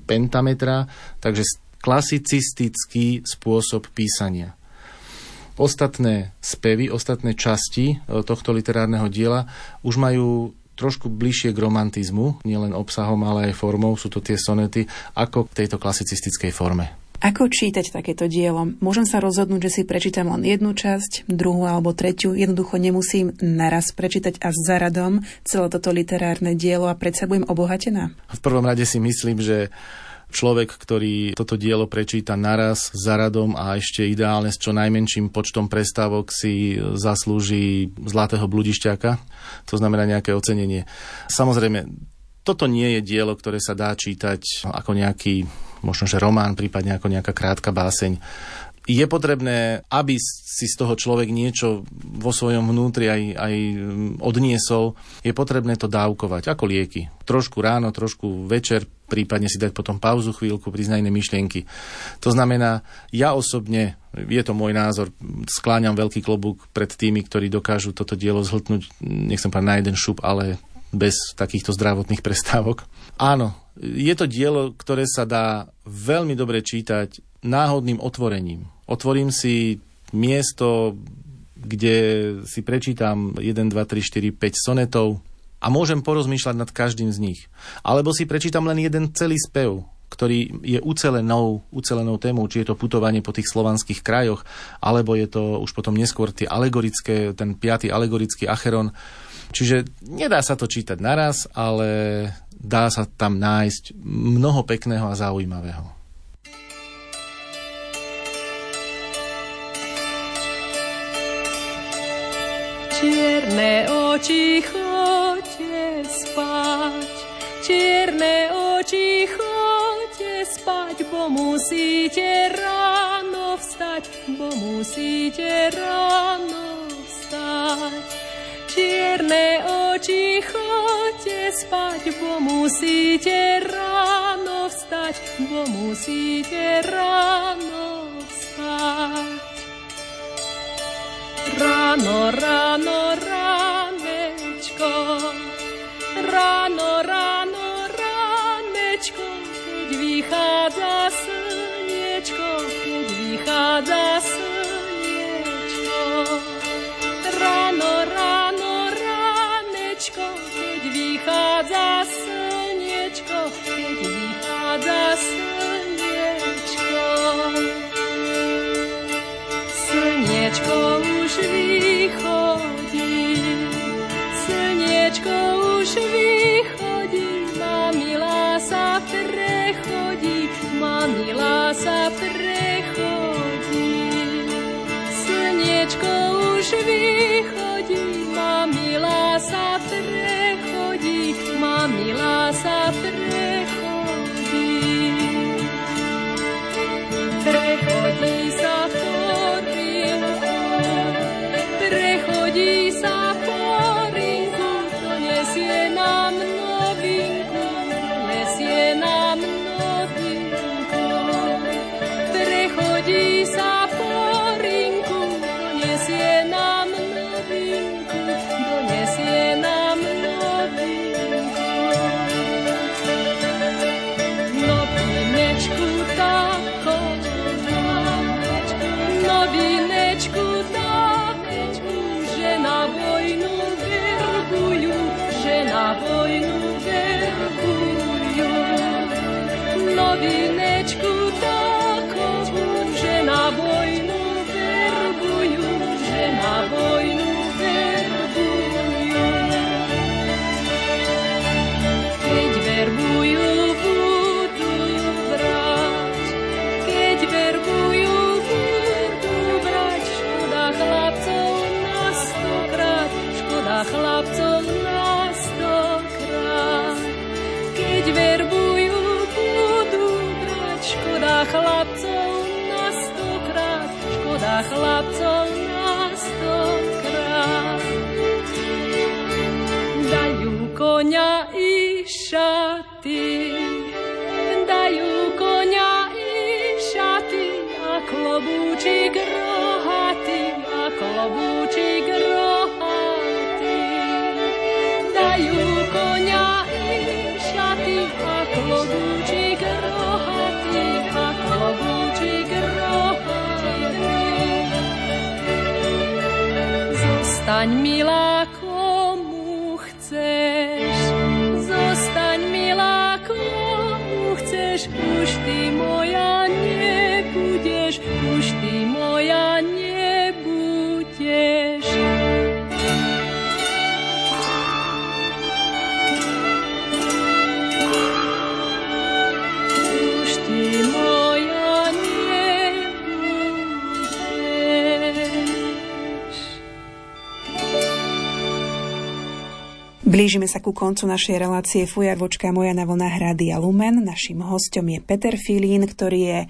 pentametra, takže klasicistický spôsob písania. Ostatné spevy, ostatné časti e, tohto literárneho diela už majú trošku bližšie k romantizmu, nielen obsahom, ale aj formou, sú to tie sonety, ako k tejto klasicistickej forme. Ako čítať takéto dielo? Môžem sa rozhodnúť, že si prečítam len jednu časť, druhú alebo tretiu. Jednoducho nemusím naraz prečítať a za radom celé toto literárne dielo a predsa budem obohatená? V prvom rade si myslím, že človek, ktorý toto dielo prečíta naraz za radom a ešte ideálne s čo najmenším počtom prestávok si zaslúži zlatého bludišťaka, to znamená nejaké ocenenie. Samozrejme, toto nie je dielo, ktoré sa dá čítať ako nejaký možno že román, prípadne ako nejaká krátka báseň. Je potrebné, aby si z toho človek niečo vo svojom vnútri aj, aj odniesol, je potrebné to dávkovať, ako lieky. Trošku ráno, trošku večer, prípadne si dať potom pauzu chvíľku, na iné myšlienky. To znamená, ja osobne, je to môj názor, skláňam veľký klobúk pred tými, ktorí dokážu toto dielo zhltnúť, nechcem povedať na jeden šup, ale bez takýchto zdravotných prestávok. Áno, je to dielo, ktoré sa dá veľmi dobre čítať náhodným otvorením. Otvorím si miesto, kde si prečítam 1, 2, 3, 4, 5 sonetov a môžem porozmýšľať nad každým z nich. Alebo si prečítam len jeden celý spev, ktorý je ucelenou, ucelenou témou, či je to putovanie po tých slovanských krajoch, alebo je to už potom neskôr tie alegorické, ten piatý alegorický acheron, Čiže nedá sa to čítať naraz, ale dá sa tam nájsť mnoho pekného a zaujímavého. Čierne oči chodte spať, čierne oči chodte spať, bo musíte ráno vstať, bo musíte ráno vstať. Čierne oči, chodte spať, bo musíte ráno vstať, bo musíte ráno vstať. Ráno, ráno, ránečko, ráno, ráno, ránečko, keď vychádza la. Blížime sa ku koncu našej relácie Fujarvočka moja na vlnách Rádia Lumen. Našim hostom je Peter Filín, ktorý je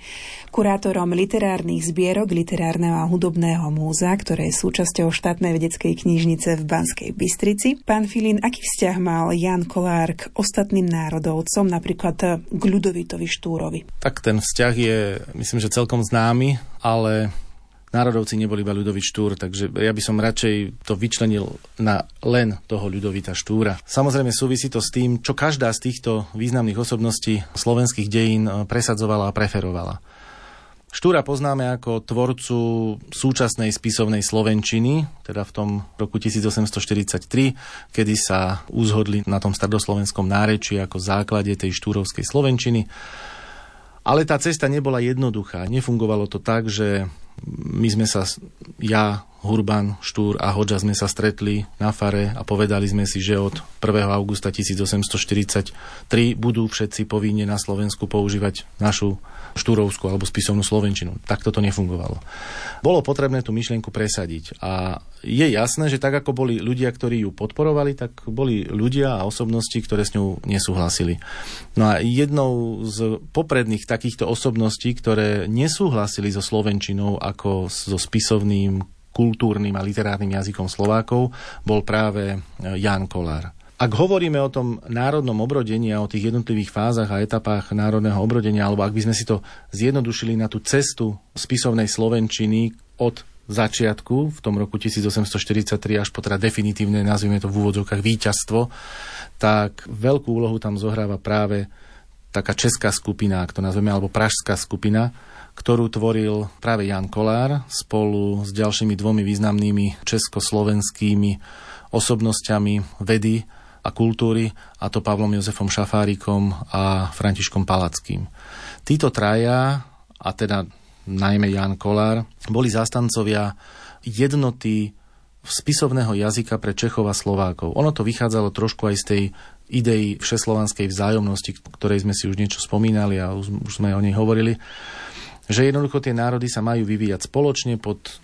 kurátorom literárnych zbierok Literárneho a hudobného múzea, ktoré je súčasťou štátnej vedeckej knižnice v Banskej Bystrici. Pán Filín, aký vzťah mal Jan Kolár k ostatným národovcom, napríklad k Ľudovitovi Štúrovi? Tak ten vzťah je, myslím, že celkom známy, ale národovci neboli iba Ľudovít Štúr, takže ja by som radšej to vyčlenil na len toho Ľudovita Štúra. Samozrejme súvisí to s tým, čo každá z týchto významných osobností slovenských dejín eh, presadzovala a preferovala. Štúra poznáme ako tvorcu súčasnej spisovnej slovenčiny, teda v tom roku 1843, kedy sa uzhodli na tom stredoslovenskom náreči ako základe tej štúrovskej slovenčiny. Ale tá cesta nebola jednoduchá. Nefungovalo to tak, že my sme sa, ja, Hurban, Štúr a Hoďa sme sa stretli na fare a povedali sme si, že od 1. augusta 1843 budú všetci povinne na Slovensku používať našu štúrovskú alebo spisovnú slovenčinu. Tak toto nefungovalo. Bolo potrebné tú myšlienku presadiť a je jasné, že tak ako boli ľudia, ktorí ju podporovali, tak boli ľudia a osobnosti, ktoré s ňou nesúhlasili. No a jednou z popredných takýchto osobností, ktoré nesúhlasili so slovenčinou ako so spisovným kultúrnym a literárnym jazykom Slovákov, bol práve Jan Kolár. Ak hovoríme o tom národnom obrodení a o tých jednotlivých fázach a etapách národného obrodenia, alebo ak by sme si to zjednodušili na tú cestu spisovnej slovenčiny od začiatku, v tom roku 1843 až po teda definitívne, nazvime to v úvodzovkách, víťazstvo, tak veľkú úlohu tam zohráva práve taká česká skupina, ak to nazveme, alebo pražská skupina, ktorú tvoril práve Jan Kolár spolu s ďalšími dvomi významnými československými osobnosťami vedy a kultúry, a to Pavlom Jozefom Šafárikom a Františkom Palackým. Títo traja, a teda najmä Jan Kolár, boli zastancovia jednoty spisovného jazyka pre Čechov a Slovákov. Ono to vychádzalo trošku aj z tej idei všeslovanskej vzájomnosti, ktorej sme si už niečo spomínali a už sme o nej hovorili, že jednoducho tie národy sa majú vyvíjať spoločne pod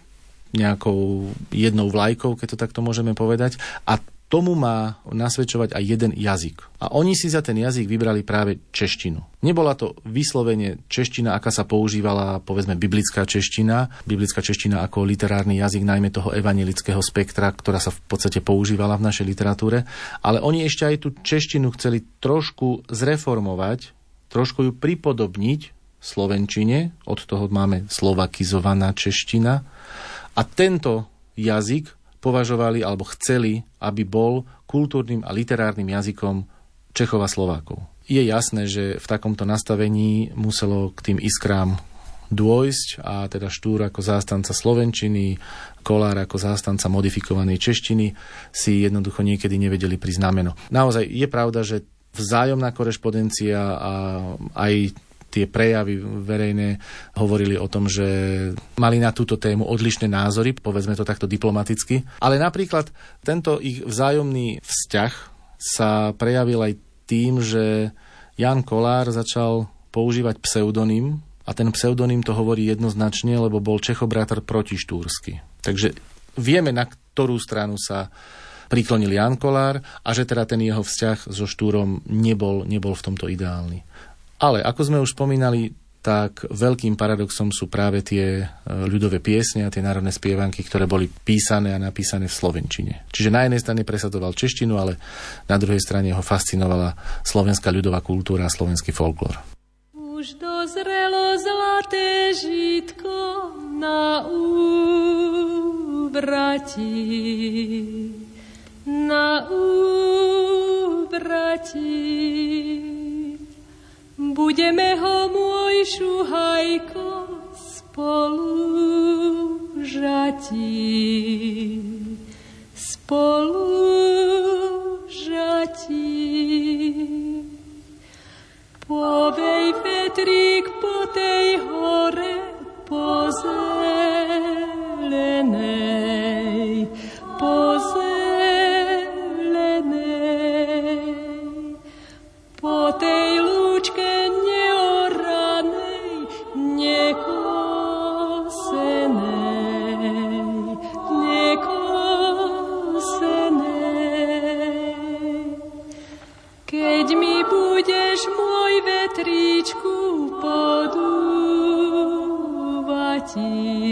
nejakou jednou vlajkou, keď to takto môžeme povedať. A tomu má nasvedčovať aj jeden jazyk. A oni si za ten jazyk vybrali práve češtinu. Nebola to vyslovene čeština, aká sa používala, povedzme, biblická čeština, biblická čeština ako literárny jazyk, najmä toho evangelického spektra, ktorá sa v podstate používala v našej literatúre, ale oni ešte aj tú češtinu chceli trošku zreformovať, trošku ju pripodobniť slovenčine, od toho máme slovakizovaná čeština a tento jazyk považovali alebo chceli, aby bol kultúrnym a literárnym jazykom Čechov a Slovákov. Je jasné, že v takomto nastavení muselo k tým iskrám dôjsť a teda Štúr ako zástanca Slovenčiny, Kolár ako zástanca modifikovanej češtiny si jednoducho niekedy nevedeli pri znameno. Naozaj je pravda, že vzájomná korešpondencia a aj tie prejavy verejné hovorili o tom, že mali na túto tému odlišné názory, povedzme to takto diplomaticky. Ale napríklad tento ich vzájomný vzťah sa prejavil aj tým, že Jan Kolár začal používať pseudonym a ten pseudonym to hovorí jednoznačne, lebo bol Čechobrátor protištúrsky. Takže vieme, na ktorú stranu sa priklonil Jan Kolár a že teda ten jeho vzťah so Štúrom nebol, nebol v tomto ideálny. Ale ako sme už spomínali, tak veľkým paradoxom sú práve tie e, ľudové piesne a tie národné spievanky, ktoré boli písané a napísané v slovenčine. Čiže na jednej strane presadoval češtinu, ale na druhej strane ho fascinovala slovenská ľudová kultúra a slovenský folklór. Už dozrelo zlaté žitko na úvrati, na úvrati. Budeme ho, môj šuhajko, spolu žatí, spolu žatí. Povej vetrík po tej hore, po see.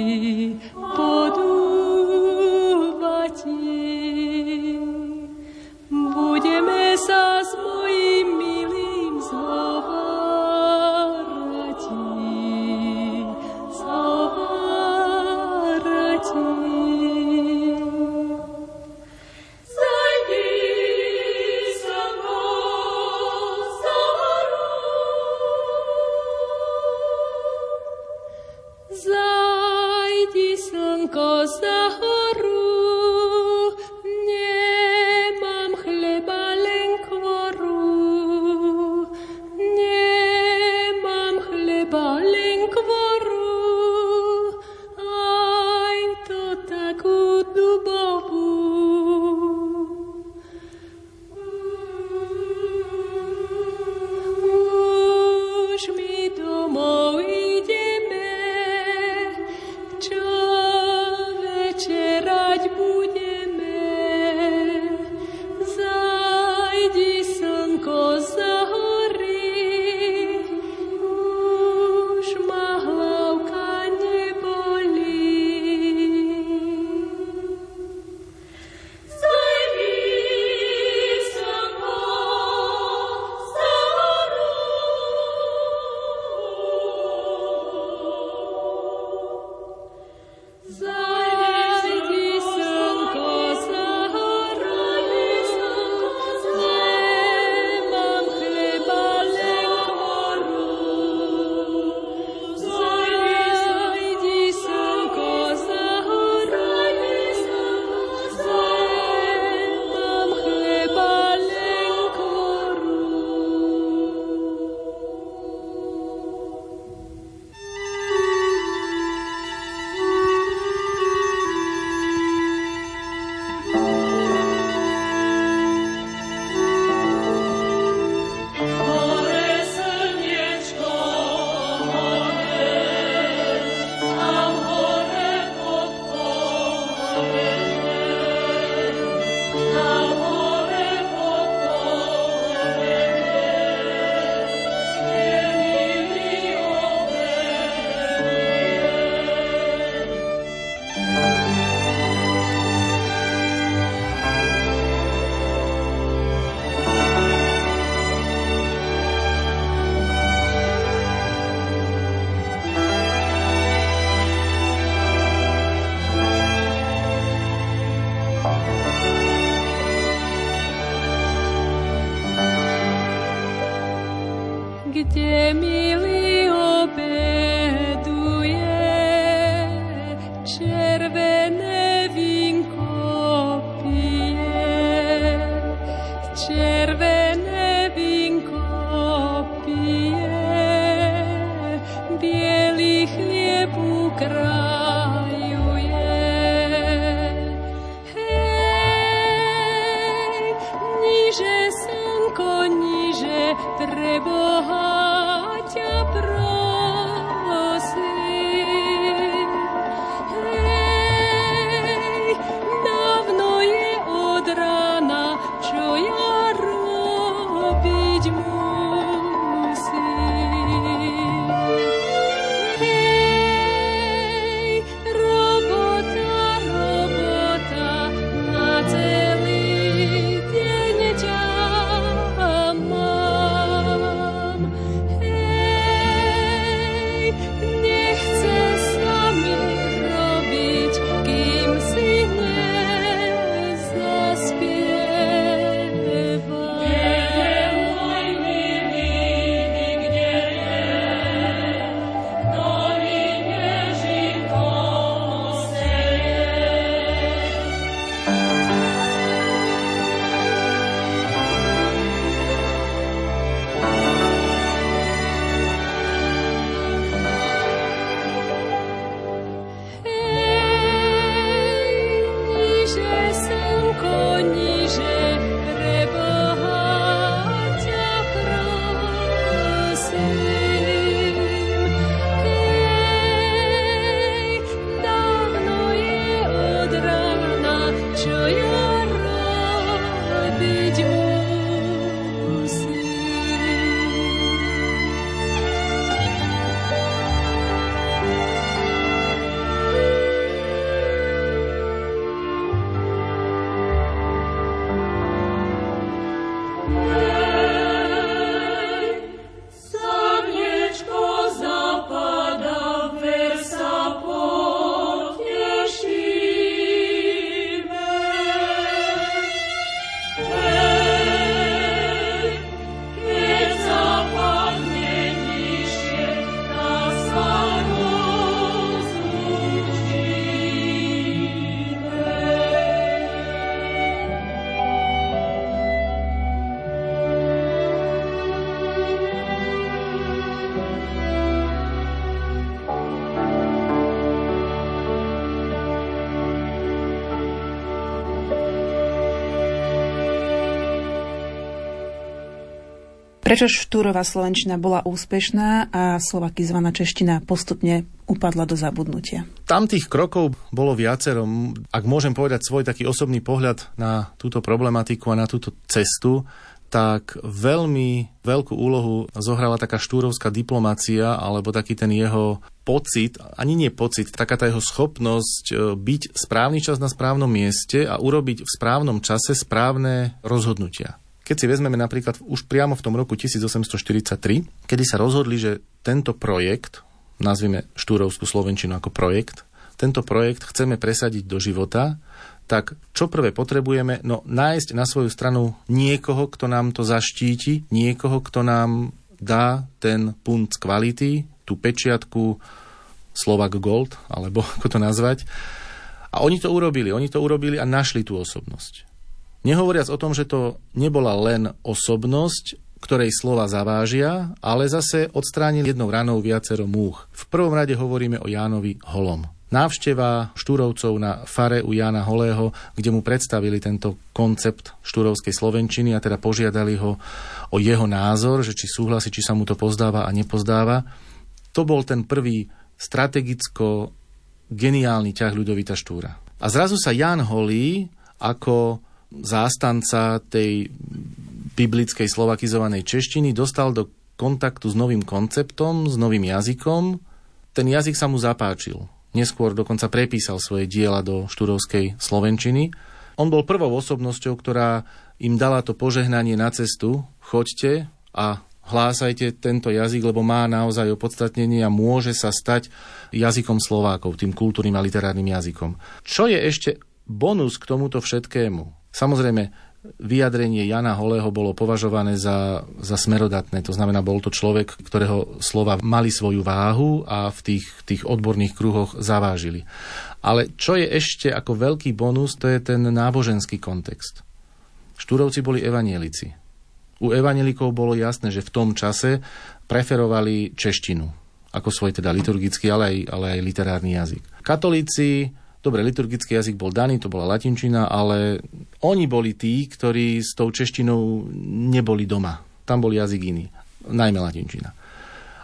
Bohai. Prečo štúrová slovenčina bola úspešná a slovakizovaná čeština postupne upadla do zabudnutia? Tam tých krokov bolo viacero. Ak môžem povedať svoj taký osobný pohľad na túto problematiku a na túto cestu, tak veľmi veľkú úlohu zohrala taká štúrovská diplomácia, alebo taký ten jeho pocit, ani nie pocit, taká tá jeho schopnosť e, byť správny čas na správnom mieste a urobiť v správnom čase správne rozhodnutia. Keď si vezmeme napríklad už priamo v tom roku 1843, kedy sa rozhodli, že tento projekt, nazvime Štúrovskú Slovenčinu ako projekt, tento projekt chceme presadiť do života, tak čo prvé potrebujeme? No nájsť na svoju stranu niekoho, kto nám to zaštíti, niekoho, kto nám dá ten punt kvality, tú pečiatku Slovak Gold, alebo ako to nazvať. A oni to urobili, oni to urobili a našli tú osobnosť. Nehovoriac o tom, že to nebola len osobnosť, ktorej slova zavážia, ale zase odstránil jednou ranou viacero múch. V prvom rade hovoríme o Jánovi Holom. Návšteva Štúrovcov na fare u Jána Holého, kde mu predstavili tento koncept štúrovskej slovenčiny a teda požiadali ho o jeho názor, že či súhlasí, či sa mu to pozdáva a nepozdáva. To bol ten prvý strategicko geniálny ťah Ľudovita Štúra. A zrazu sa Jan Holý ako zástanca tej biblickej slovakizovanej češtiny dostal do kontaktu s novým konceptom, s novým jazykom. Ten jazyk sa mu zapáčil. Neskôr dokonca prepísal svoje diela do študovskej slovenčiny. On bol prvou osobnosťou, ktorá im dala to požehnanie na cestu. Choďte a hlásajte tento jazyk, lebo má naozaj opodstatnenie a môže sa stať jazykom Slovákov, tým kultúrnym a literárnym jazykom. Čo je ešte bonus k tomuto všetkému? Samozrejme, vyjadrenie Jana Holého bolo považované za, za smerodatné. To znamená, bol to človek, ktorého slova mali svoju váhu a v tých, tých odborných kruhoch zavážili. Ale čo je ešte ako veľký bonus, to je ten náboženský kontext. Štúrovci boli evanielici. U evanielikov bolo jasné, že v tom čase preferovali češtinu. ako svoj teda liturgický, ale aj, ale aj literárny jazyk. Katolíci Dobre, liturgický jazyk bol daný, to bola latinčina, ale oni boli tí, ktorí s tou češtinou neboli doma. Tam bol jazyk iný, najmä latinčina.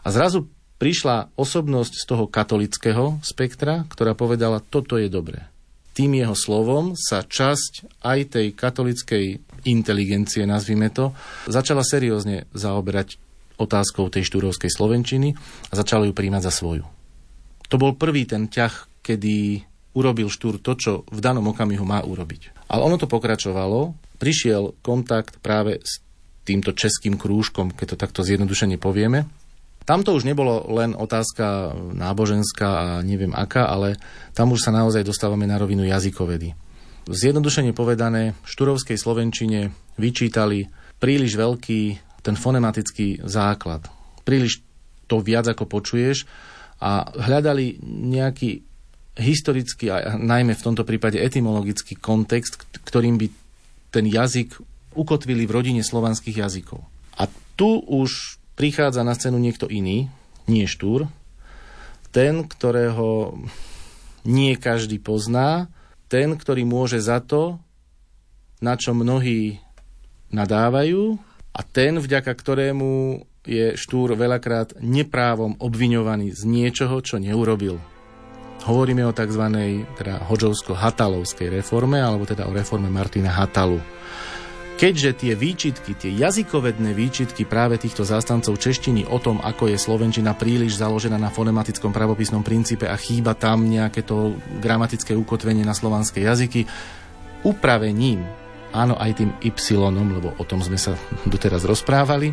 A zrazu prišla osobnosť z toho katolického spektra, ktorá povedala, toto je dobré. Tým jeho slovom sa časť aj tej katolickej inteligencie, nazvime to, začala seriózne zaoberať otázkou tej štúrovskej slovenčiny a začala ju príjmať za svoju. To bol prvý ten ťah, kedy urobil Štúr to, čo v danom okamihu má urobiť. Ale ono to pokračovalo, prišiel kontakt práve s týmto českým krúžkom, keď to takto zjednodušene povieme. Tam to už nebolo len otázka náboženská a neviem aká, ale tam už sa naozaj dostávame na rovinu jazykovedy. Zjednodušene povedané, šturovskej slovenčine vyčítali príliš veľký ten fonematický základ. Príliš to viac ako počuješ a hľadali nejaký historický a najmä v tomto prípade etymologický kontext, ktorým by ten jazyk ukotvili v rodine slovanských jazykov. A tu už prichádza na scénu niekto iný, nie Štúr, ten, ktorého nie každý pozná, ten, ktorý môže za to, na čo mnohí nadávajú a ten, vďaka ktorému je Štúr veľakrát neprávom obviňovaný z niečoho, čo neurobil. Hovoríme o tzv. Teda hodžovsko-hatalovskej reforme, alebo teda o reforme Martina Hatalu. Keďže tie výčitky, tie jazykovedné výčitky práve týchto zástancov češtiny o tom, ako je Slovenčina príliš založená na fonematickom pravopisnom princípe a chýba tam nejaké to gramatické ukotvenie na slovanské jazyky, upravením, áno aj tým Y, lebo o tom sme sa doteraz rozprávali,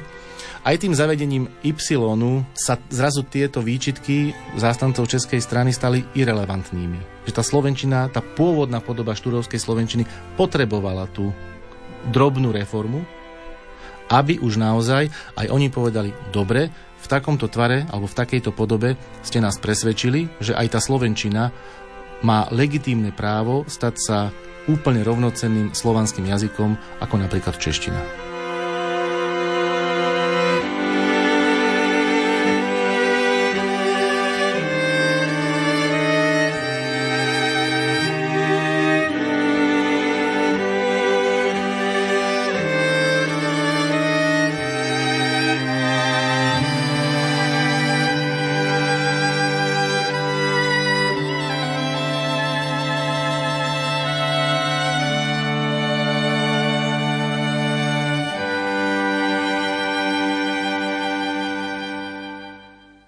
aj tým zavedením Y sa zrazu tieto výčitky zástancov českej strany stali irrelevantnými. Že tá slovenčina, tá pôvodná podoba štúrovskej slovenčiny potrebovala tú drobnú reformu, aby už naozaj aj oni povedali, dobre, v takomto tvare alebo v takejto podobe ste nás presvedčili, že aj tá slovenčina má legitímne právo stať sa úplne rovnocenným slovanským jazykom ako napríklad čeština.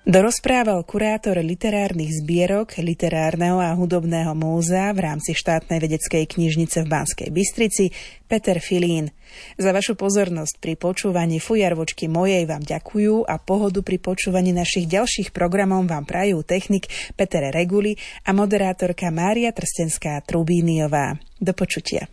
Dorozprával kurátor literárnych zbierok Literárneho a hudobného múzea v rámci štátnej vedeckej knižnice v Banskej Bystrici Peter Filín. Za vašu pozornosť pri počúvaní fujarvočky mojej vám ďakujú a pohodu pri počúvaní našich ďalších programov vám prajú technik Peter Reguli a moderátorka Mária Trstenská Trubíniová. Do počutia.